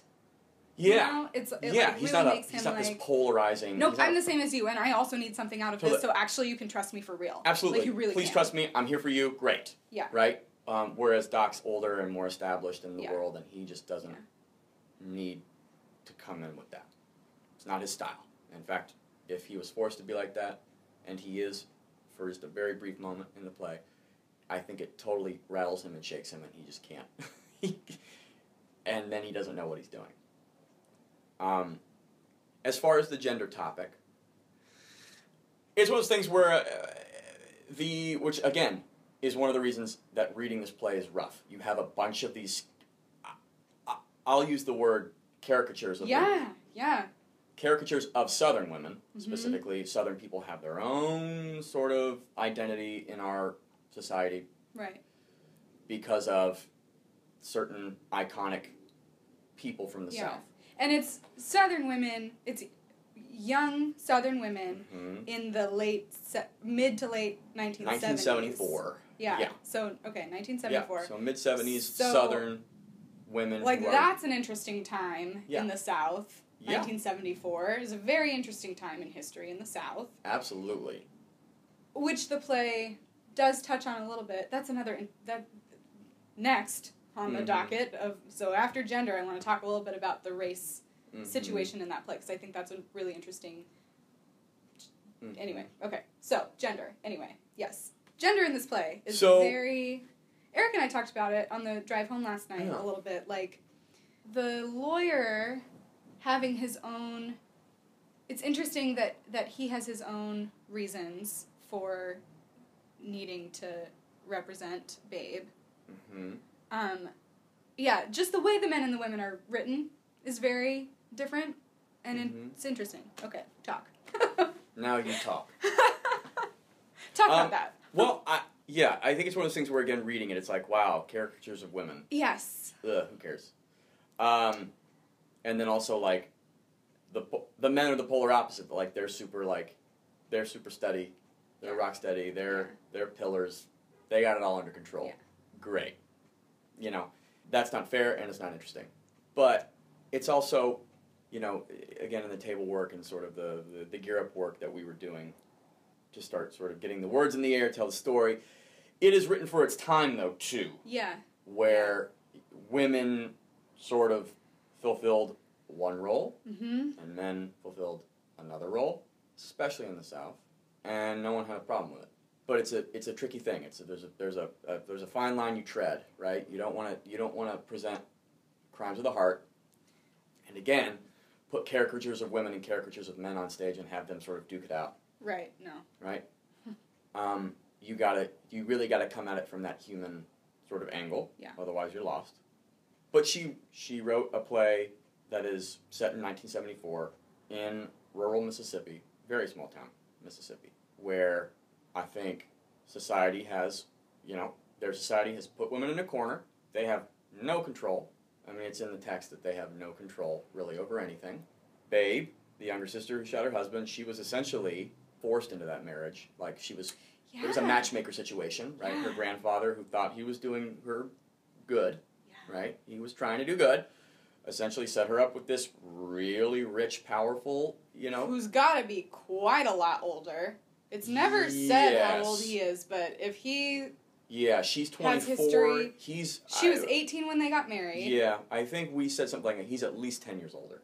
You yeah, know? It's it yeah, like, he's really not a he's him not this polarizing. Nope, I'm a- the same as you, and I also need something out of So this. So actually, you can trust me for real. absolutely. Like you really Please can. trust me. I'm here for you. Great. Yeah. Right. Um, whereas Doc's older and more established in the Yeah. world, and he just doesn't Yeah. need to come in with that. It's not his style. In fact, if he was forced to be like that, and he is for just a very brief moment in the play, I think it totally rattles him and shakes him, and he just can't. and then he doesn't know what he's doing. Um, as far as the gender topic, it's one of those things where uh, the which again is one of the reasons that reading this play is rough. You have a bunch of these. I'll use the word caricatures of Yeah. Yeah. caricatures of Southern women, Mhm. specifically. Southern people have their own sort of identity in our society Right. because of certain iconic people from the Yeah. South. And it's Southern women. It's young Southern women hmm in the late se- mid to late 1970s. 1974. Yeah. Yeah. So okay, 1974. Yeah, so mid 70s So- Southern women. like who are- that's an interesting time Yeah. in the South. Yeah. 1974 is a very interesting time in history in the South, Absolutely. which the play does touch on a little bit. That's another in- that next on the Mhm. docket of so after gender, I want to talk a little bit about the race Mhm. situation in that play because I think that's a really interesting. Mhm. Anyway, okay, so gender. Anyway, yes, gender in this play is So- very. Eric and I talked about it on the drive home last night Yeah. a little bit. Like the lawyer having his own. It's interesting that that he has his own reasons for needing to represent Babe. hmm Um, yeah, just the way the men and the women are written is very different, and Mhm. it's interesting. Okay, talk. Now you talk. talk Um, about that. Well, I Yeah, I think it's one of those things where again, reading it, it's like, wow, caricatures of women. Yes. Ugh, who cares? Um, and then also like the the men are the polar opposite. Like they're super like they're super steady, they're Yeah. rock steady, they're Yeah. they're pillars. They got it all under control. Yeah. Great. You know that's not fair and it's not interesting, but it's also you know again in the table work and sort of the the, the gear up work that we were doing to start sort of getting the words in the air, tell the story. It is written for its time though too Yeah. where women sort of fulfilled one role Mm-hmm. and men fulfilled another role, especially in the South, and no one had a problem with it. But it's a it's a tricky thing. It's a, there's a there's a, a there's a fine line you tread, right? You don't want to you don't want to present crimes of the heart, and again, put caricatures of women and caricatures of men on stage and have them sort of duke it out Right. No. right? um, you gotta, you really gotta come at it from that human sort of angle. Yeah. Otherwise, you're lost. But she she wrote a play that is set in 1974 in rural Mississippi, very small town, Mississippi, where I think society has, you know, their society has put women in a corner. They have no control. I mean, it's in the text that they have no control really over anything. Babe, the younger sister who shot her husband, she was essentially forced into that marriage. Like she was, Yeah. it was a matchmaker situation, right? Her grandfather, who thought he was doing her good, Yeah. right? He was trying to do good. Essentially, set her up with this really rich, powerful, you know, Who's got to be quite a lot older. It's never said how old he is, but if he yeah. She's twenty four. history. He's she was 18 when they got married. Yeah, I think we said something like he's at least ten years older,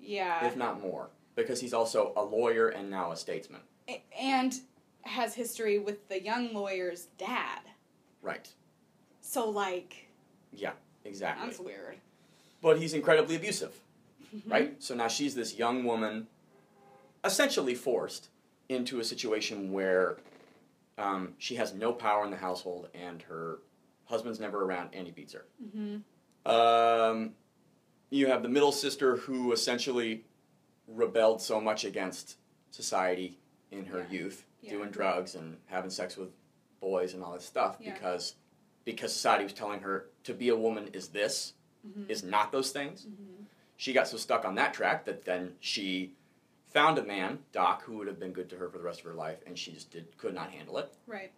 Yeah. if not more, because he's also a lawyer and now a statesman. A- and has history with the young lawyer's dad. Right. So like Yeah, Exactly. that's weird. But he's incredibly abusive. Right? So now she's this young woman, essentially forced into a situation where um, she has no power in the household and her husband's never around and he beats her. Mm-hmm. Um, you have the middle sister who essentially rebelled so much against society in her Yeah. youth, Yeah. doing drugs and having sex with boys and all this stuff Yeah. because because society was telling her to be a woman is this, Mm-hmm. is not those things Mm-hmm. she got so stuck on that track that then she found a man, Doc, who would have been good to her for the rest of her life, and she just did could not handle it. Right.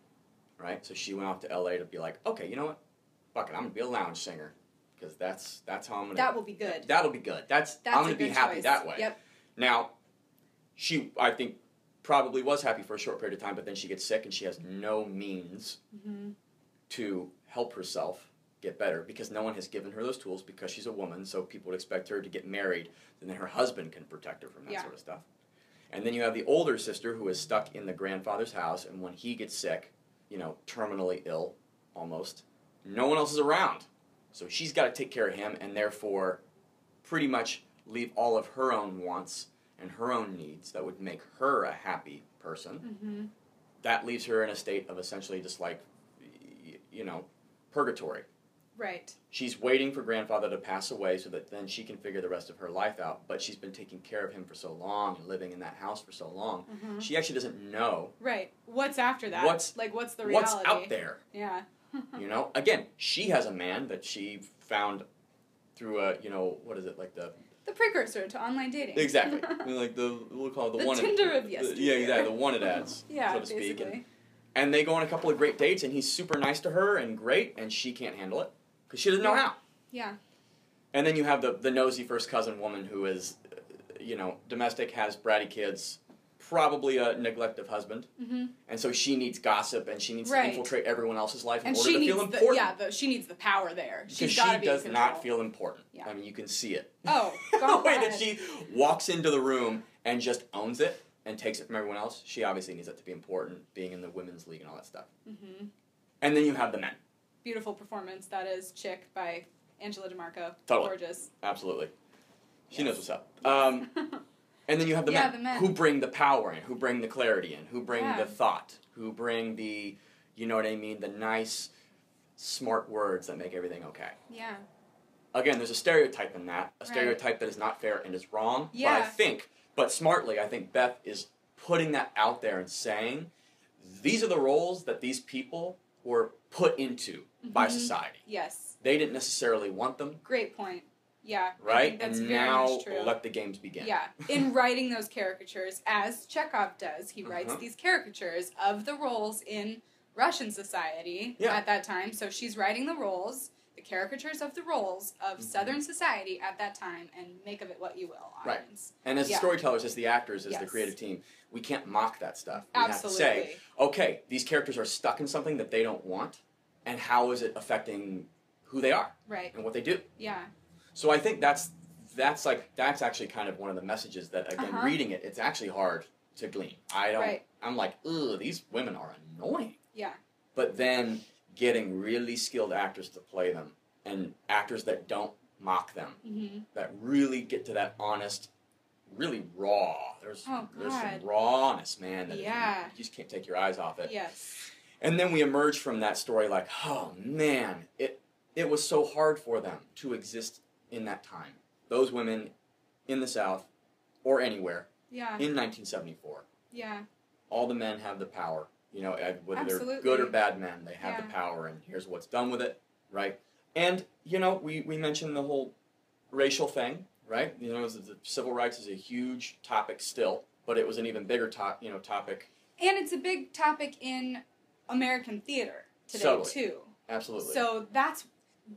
Right, so she went off to L.A. to be like, okay, you know what, fuck it, I'm gonna be a lounge singer because that's that's how I'm gonna. That will be good. That'll be good. That's, That's I'm gonna be happy choice. that way. Yep. Now, she I think probably was happy for a short period of time, but then she gets sick and she has no means Mm-hmm. to help herself get better because no one has given her those tools because she's a woman so people would expect her to get married and then her husband can protect her from that Yeah. sort of stuff and then you have the older sister who is stuck in the grandfather's house and when he gets sick you know terminally ill almost no one else is around so she's got to take care of him and therefore pretty much leave all of her own wants and her own needs that would make her a happy person Mm-hmm. that leaves her in a state of essentially just like you know purgatory Right. she's waiting for grandfather to pass away so that then she can figure the rest of her life out but she's been taking care of him for so long and living in that house for so long Mm-hmm. she actually doesn't know Right. What's after that? What's- like what's the reality? what's out there Yeah. you know again she has a man that she found through a you know what is it like the the precursor to online dating. exactly I mean, like the we'll call it the, The wanted Tinder of the- yesteryear. yeah exactly the wanted ads yeah, so to speak basically. and, and they go on a couple of great dates and he's super nice to her and great and she can't handle it because she doesn't know how Yeah. And then you have the, the nosy first cousin woman who is, you know, domestic, has bratty kids, probably a neglective husband, Mm-hmm. and so she needs gossip and she needs Right. to infiltrate everyone else's life in And order to feel the important. yeah, the, she needs the power there. because She's she got to be does not feel important. Yeah. I mean, you can see it. Oh, God. the way that she walks into the room and just owns it and takes it from everyone else. She obviously needs that to be important, being in the women's league and all that stuff. hmm And then you have the men. Beautiful performance. That is Chick by Angela DeMarco. Totally. Gorgeous. Absolutely. She Yes. knows what's up. Um, And then you have the, Yeah, men, the men. who bring the power in, who bring the clarity in, who bring Yeah. the thought, who bring the, you know what I mean, the nice, smart words that make everything okay. yeah. Again, there's a stereotype in that, a Right. stereotype that is not fair and is wrong. But I think, but smartly, I think Beth is putting that out there and saying, these are the roles that these people were put into by Mhm. society. Yes. They didn't necessarily want them, Great point. Yeah. Right? that's and very now true. let the games begin. Yeah, in writing those caricatures, as Chekhov does, he writes Uh-huh. these caricatures of the roles in Russian society Yeah. at that time. So she's writing the roles, the caricatures of the roles of Mhm. Southern society at that time, and make of it what you will. Right. And as Yeah. the storytellers, as the actors, as the creative team, we can't mock that stuff. We Absolutely. have to say, okay, these characters are stuck in something that they don't want, and how is it affecting who they are right. and what they do? Yeah. So I think that's that's like that's actually kind of one of the messages that again Uh-huh. reading it, it's actually hard to glean. I don't. Right. I'm like, ugh, these women are annoying. Yeah. But then getting really skilled actors to play them and actors that don't mock them, hmm that really get to that honest, really raw. There's Oh, there's some rawness, man. That Yeah. You just can't take your eyes off it. Yes. And then we emerge from that story like, oh man, it it was so hard for them to exist in that time. Those women in the South or anywhere Yeah. in 1974. Yeah. All the men have the power. You know, uh, whether they're good or bad men, they have the power, and here's what's done with it, right? And you know, we we mentioned the whole racial thing, right? You know, the, the civil rights is a huge topic still, but it was an even bigger top, you know, topic. And it's a big topic in American theater today Totally. too. Absolutely. So that's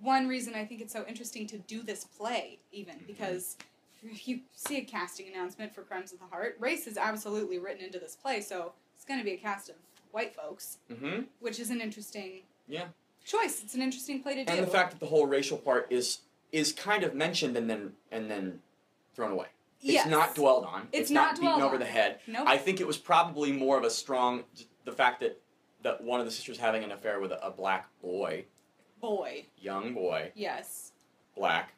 one reason I think it's so interesting to do this play, even Mhm. because if you see a casting announcement for Crimes of the Heart, race is absolutely written into this play, so it's going to be a cast of white folks, hmm which is an interesting Yeah. choice. It's an interesting play to do. and the fact that the whole racial part is is kind of mentioned and then and then thrown away. It's yes. not dwelled on. It's not, not beaten dwelled over on. the head. Nope. I think it was probably more of a strong the fact that that one of the sisters having an affair with a, a black boy, Boy, young boy, yes. black,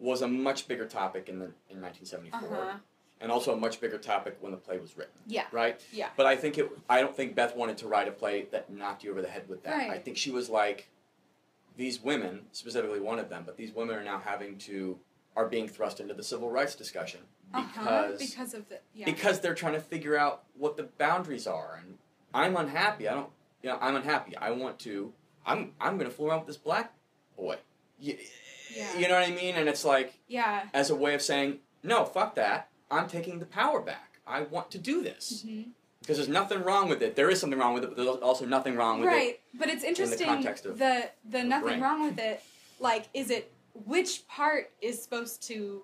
was a much bigger topic in the in 1974, Uh huh. and also a much bigger topic when the play was written. Yeah. Right. Yeah. But I think it. I don't think Beth wanted to write a play that knocked you over the head with that. I think she was like, these women, specifically one of them, but these women are now having to are being thrust into the civil rights discussion Uh-huh. because Because of the yeah. because they're trying to figure out what the boundaries are and I'm unhappy. I don't you know, I'm unhappy. I want to I'm I'm gonna fool around with this black boy. You, Yeah. you know what I mean? And it's like yeah. as a way of saying, No, fuck that. I'm taking the power back. I want to do this. hmm Because there's nothing wrong with it. There is something wrong with it, but there's also nothing wrong with it. right but it's interesting context of the the nothing brain. wrong with it like is it which part is supposed to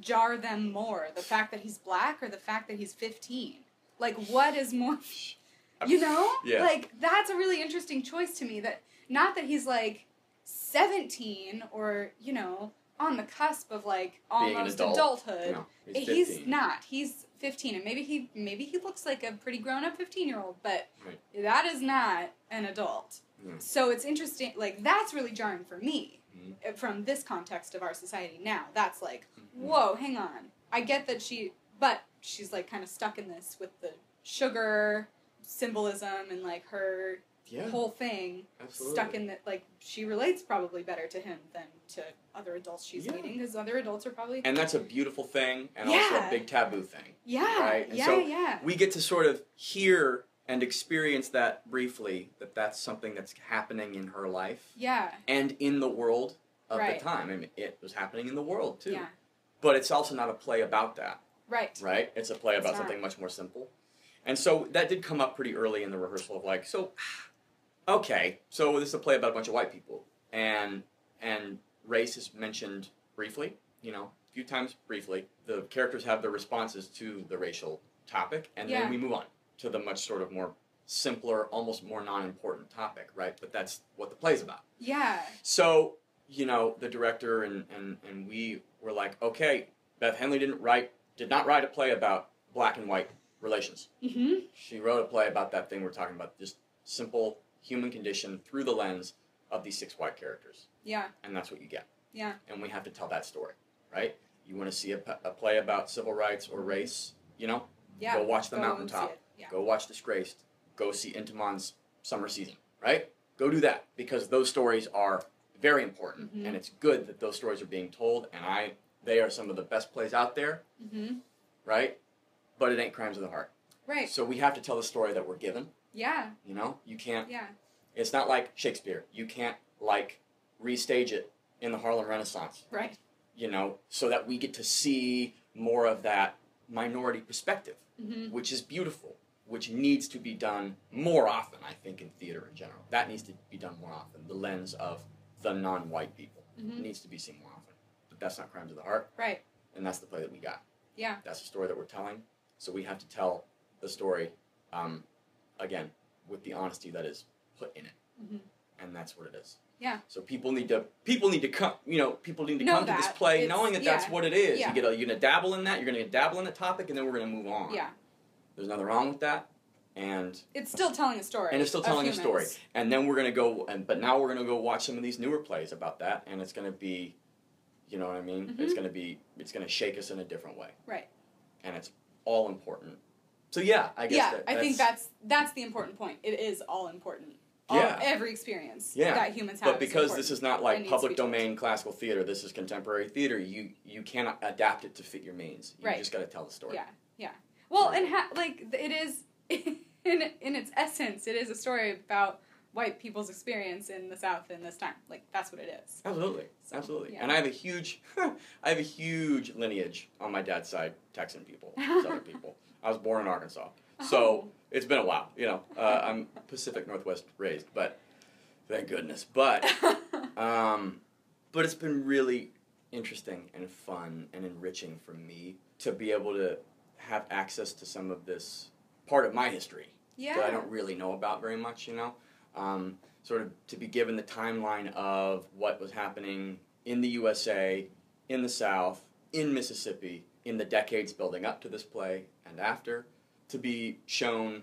jar them more the fact that he's black or the fact that he's 15 like what is more you know Yeah. like that's a really interesting choice to me that not that he's like 17 or you know on the cusp of like almost adult. adulthood No, he's, he's not. He's 15, and maybe he maybe he looks like a pretty grown up 15 year old, but Right. that is not an adult. Mm. So it's interesting. Like that's really jarring for me uh, from this context of our society now. That's like, Mhm. whoa, hang on. I get that she, but she's like kind of stuck in this with the sugar symbolism and like her Yeah, whole thing absolutely. stuck in that. Like she relates probably better to him than to other adults she's Yeah. meeting because other adults are probably and that's a beautiful thing and also a big taboo thing. yeah, Right, and yeah, so yeah. We get to sort of hear and experience that briefly that that's something that's happening in her life Yeah, and in the world of Right. the time. I mean, it was happening in the world too. yeah, But it's also not a play about that, right. right? It's a play It's about not. something much more simple. And so that did come up pretty early in the rehearsal of like, so okay, so this is a play about a bunch of white people. And and race is mentioned briefly, you know, a few times briefly. The characters have their responses to the racial topic, and Yeah. then we move on to the much sort of more simpler, almost more non-important topic, right? But that's what the play's about. Yeah, So, you know, the director and, and, and we were like, okay, Beth Henley didn't write did not write a play about black and white relations. mm-hmm. She wrote a play about that thing we're talking about, just simple human condition through the lens of these six white characters. yeah, And that's what you get. Yeah. And we have to tell that story, right? You want to see a play about civil rights or race, you know? yeah. Go watch The Go Mountaintop. Yeah, Go watch Disgraced. Go see Intiman's Summer Season, right? Go do that because those stories are very important, Mhm. and it's good that those stories are being told. And I, they are some of the best plays out there, mm-hmm. right? But it ain't Crimes of the Heart. right. So we have to tell the story that we're given, Yeah. You know, you can't. Yeah. It's not like Shakespeare. You can't like restage it in the Harlem Renaissance. Right. You know, so that we get to see more of that minority perspective, Mm-hmm. which is beautiful, which needs to be done more often. I think in theater in general, that needs to be done more often. The lens of the non-white people Mhm. needs to be seen more often. But that's not Crimes of the Heart, Right. and that's the play that we got. Yeah. That's the story that we're telling. So we have to tell the story, um, again, with the honesty that is put in it, Mhm. and that's what it is. Yeah. So people need to people need to come. You know, people need to Know come to this play It's- knowing that that's what it is. Yeah. You get a, you're gonna dabble in that. You're gonna dabble in the topic, and then we're gonna move on. Yeah. There's nothing wrong with that, and It's still telling a story. and it's still telling a story. And then we're gonna go, and but now we're gonna go watch some of these newer plays about that, and it's gonna be, you know what I mean? Mhm. It's gonna be, it's gonna shake us in a different way. Right. And it's all important. So yeah, I guess. yeah, that, I think that's that's the important point. It is all important. All, Yeah. every experience Yeah. that humans have. But because important. this is not like public be told. domain classical theater, this is contemporary theater. You you cannot adapt it to fit your means. You Right. just got to tell the story. Yeah, yeah. Well, and ha- like it is in in its essence, it is a story about white people's experience in the South in this time. Like that's what it is. Absolutely, So, absolutely. yeah. And I have a huge, I have a huge lineage on my dad's side, Texan people, Southern people. I was born in Arkansas, so Oh. it's been a while. You know, uh, I'm Pacific Northwest raised, but thank goodness. But um, but it's been really interesting and fun and enriching for me to be able to have access to some of this part of my history yeah. that I don't really know about very much, you know. Um, sort of to be given the timeline of what was happening in the USA, in the South, in Mississippi, in the decades building up to this play and after, to be shown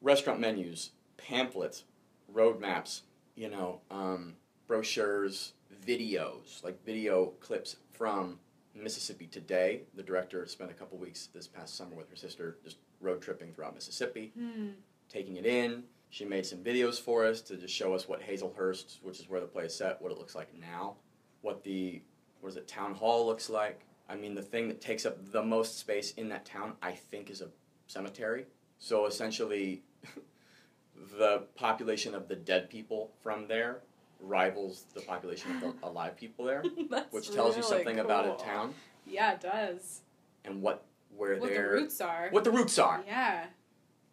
restaurant menus, pamphlets, road maps, you know, um, brochures, videos, like video clips from Mississippi Today. The director spent a couple weeks this past summer with her sister just road tripping throughout Mississippi Hmm. taking it in. She made some videos for us to just show us what Hazlehurst, which is where the play is set, what it looks like now, what the what is it, town hall looks like. I mean, the thing that takes up the most space in that town, I think, is a cemetery. So essentially, the population of the dead people from there rivals the population of the alive people there, That's which tells you really something about a town Yeah, it does. and what where What the their roots are. what the roots are. Yeah.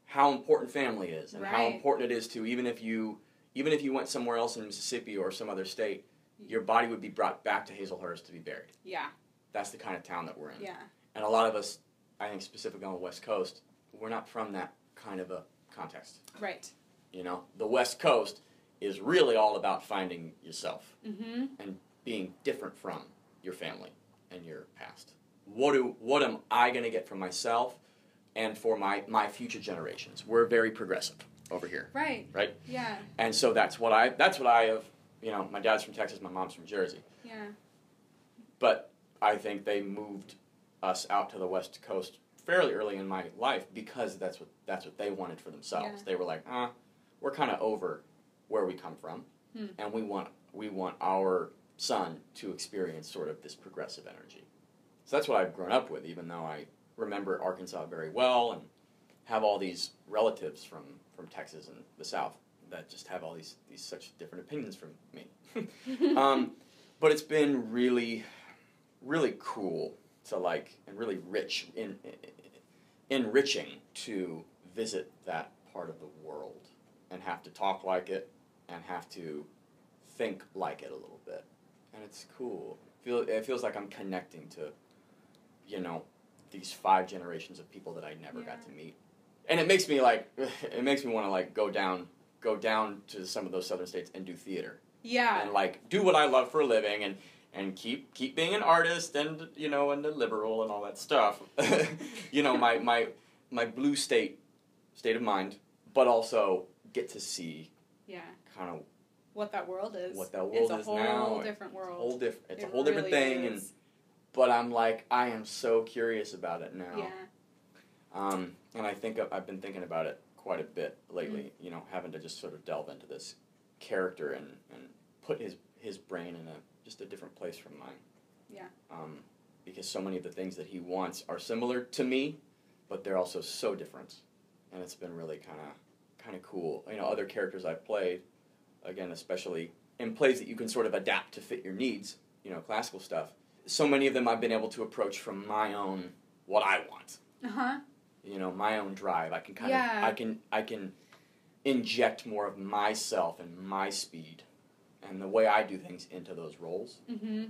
how important family is and how important it is to even if you even if you went somewhere else in Mississippi or some other state, your body would be brought back to Hazlehurst to be buried. Yeah. That's the kind of town that we're in. Yeah. And a lot of us, I think specifically on the West Coast, we're not from that kind of a context. Right. You know, the West Coast is really all about finding yourself Mm-hmm. and being different from your family and your past. What do what am I going to get from myself and for my my future generations? We're very progressive over here. Right. Right. Yeah. And so that's what I that's what I have, you know, my dad's from Texas, my mom's from Jersey. Yeah. But I think they moved us out to the West Coast fairly early in my life because that's what that's what they wanted for themselves. Yeah. They were like, ah, we're kind of over where we come from, Hmm. and we want we want our son to experience sort of this progressive energy." So that's what I've grown up with, even though I remember Arkansas very well and have all these relatives from from Texas and the South that just have all these these such different opinions from me. um, but it's been really, really cool to like and really rich in, enriching to visit that part of the world and have to talk like it and have to think like it a little bit, and it's cool. Feel it feels like I'm connecting to, you know, these five generations of people that I never got to meet, and it makes me like it makes me want to like go down go down to some of those southern states and do theater Yeah. and like do what I love for a living and and keep keep being an artist and you know and a liberal and all that stuff. you know my my my blue state state of mind, but also get to see Yeah. kind of What that world is. What that it's world a is whole now. different world. whole different. It's It a whole different really thing, and but I'm like I am so curious about it now. Yeah. Um, and I think I've, I've been thinking about it quite a bit lately. You know, having to just sort of delve into this character and, and put his his brain in a just a different place from mine. Yeah. Um, because so many of the things that he wants are similar to me, but they're also so different, and it's been really kind of kind of cool. You know, other characters I've played, again, especially in plays that you can sort of adapt to fit your needs. You know, classical stuff. So many of them I've been able to approach from my own what I want. Uh huh. You know, my own drive. I can kind Yeah. of I can I can inject more of myself and my speed and the way I do things into those roles. Mm-hmm.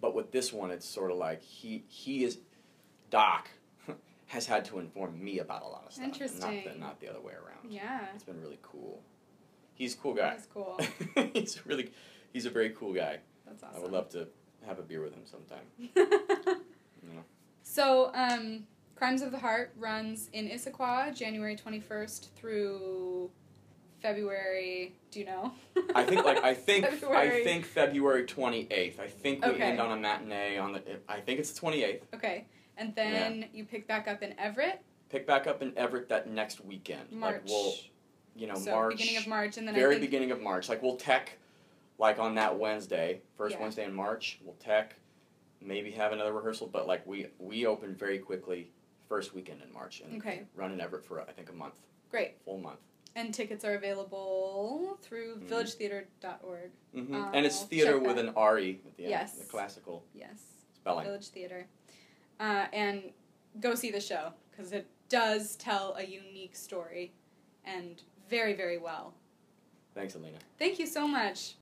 But with this one, it's sort of like he he is Doc has had to inform me about a lot of stuff, and not Interesting. the, not the other way around. Yeah. It's been really cool. He's a cool guy. That's cool. he's really he's a very cool guy. That's awesome. I would love to have a beer with him sometime. Know. so, um, Crimes of the Heart runs in Issaquah, January 21st through February. Do you know? I think like I think February. I think February twenty eighth. I think we Okay. end on a matinee on the. I think it's the twenty eighth. Okay. And then you pick back up in Everett, Pick back up in Everett that next weekend. March. Like we'll, you know, so March. beginning of March, and then very I think beginning of March. Like we'll tech, like on that Wednesday, first Yeah. Wednesday in March. We'll tech, maybe have another rehearsal, but like we we open very quickly first weekend in March and Okay. run in Everett for I think a month, great. full month. And tickets are available through Mhm. villagetheatre.org. hmm I'll and it's theater with that. an re at the end, Yes. the classical Yes. spelling. Village Theatre. Uh, and go see the show because it does tell a unique story and very, very well. Thanks, Alina. Thank you so much.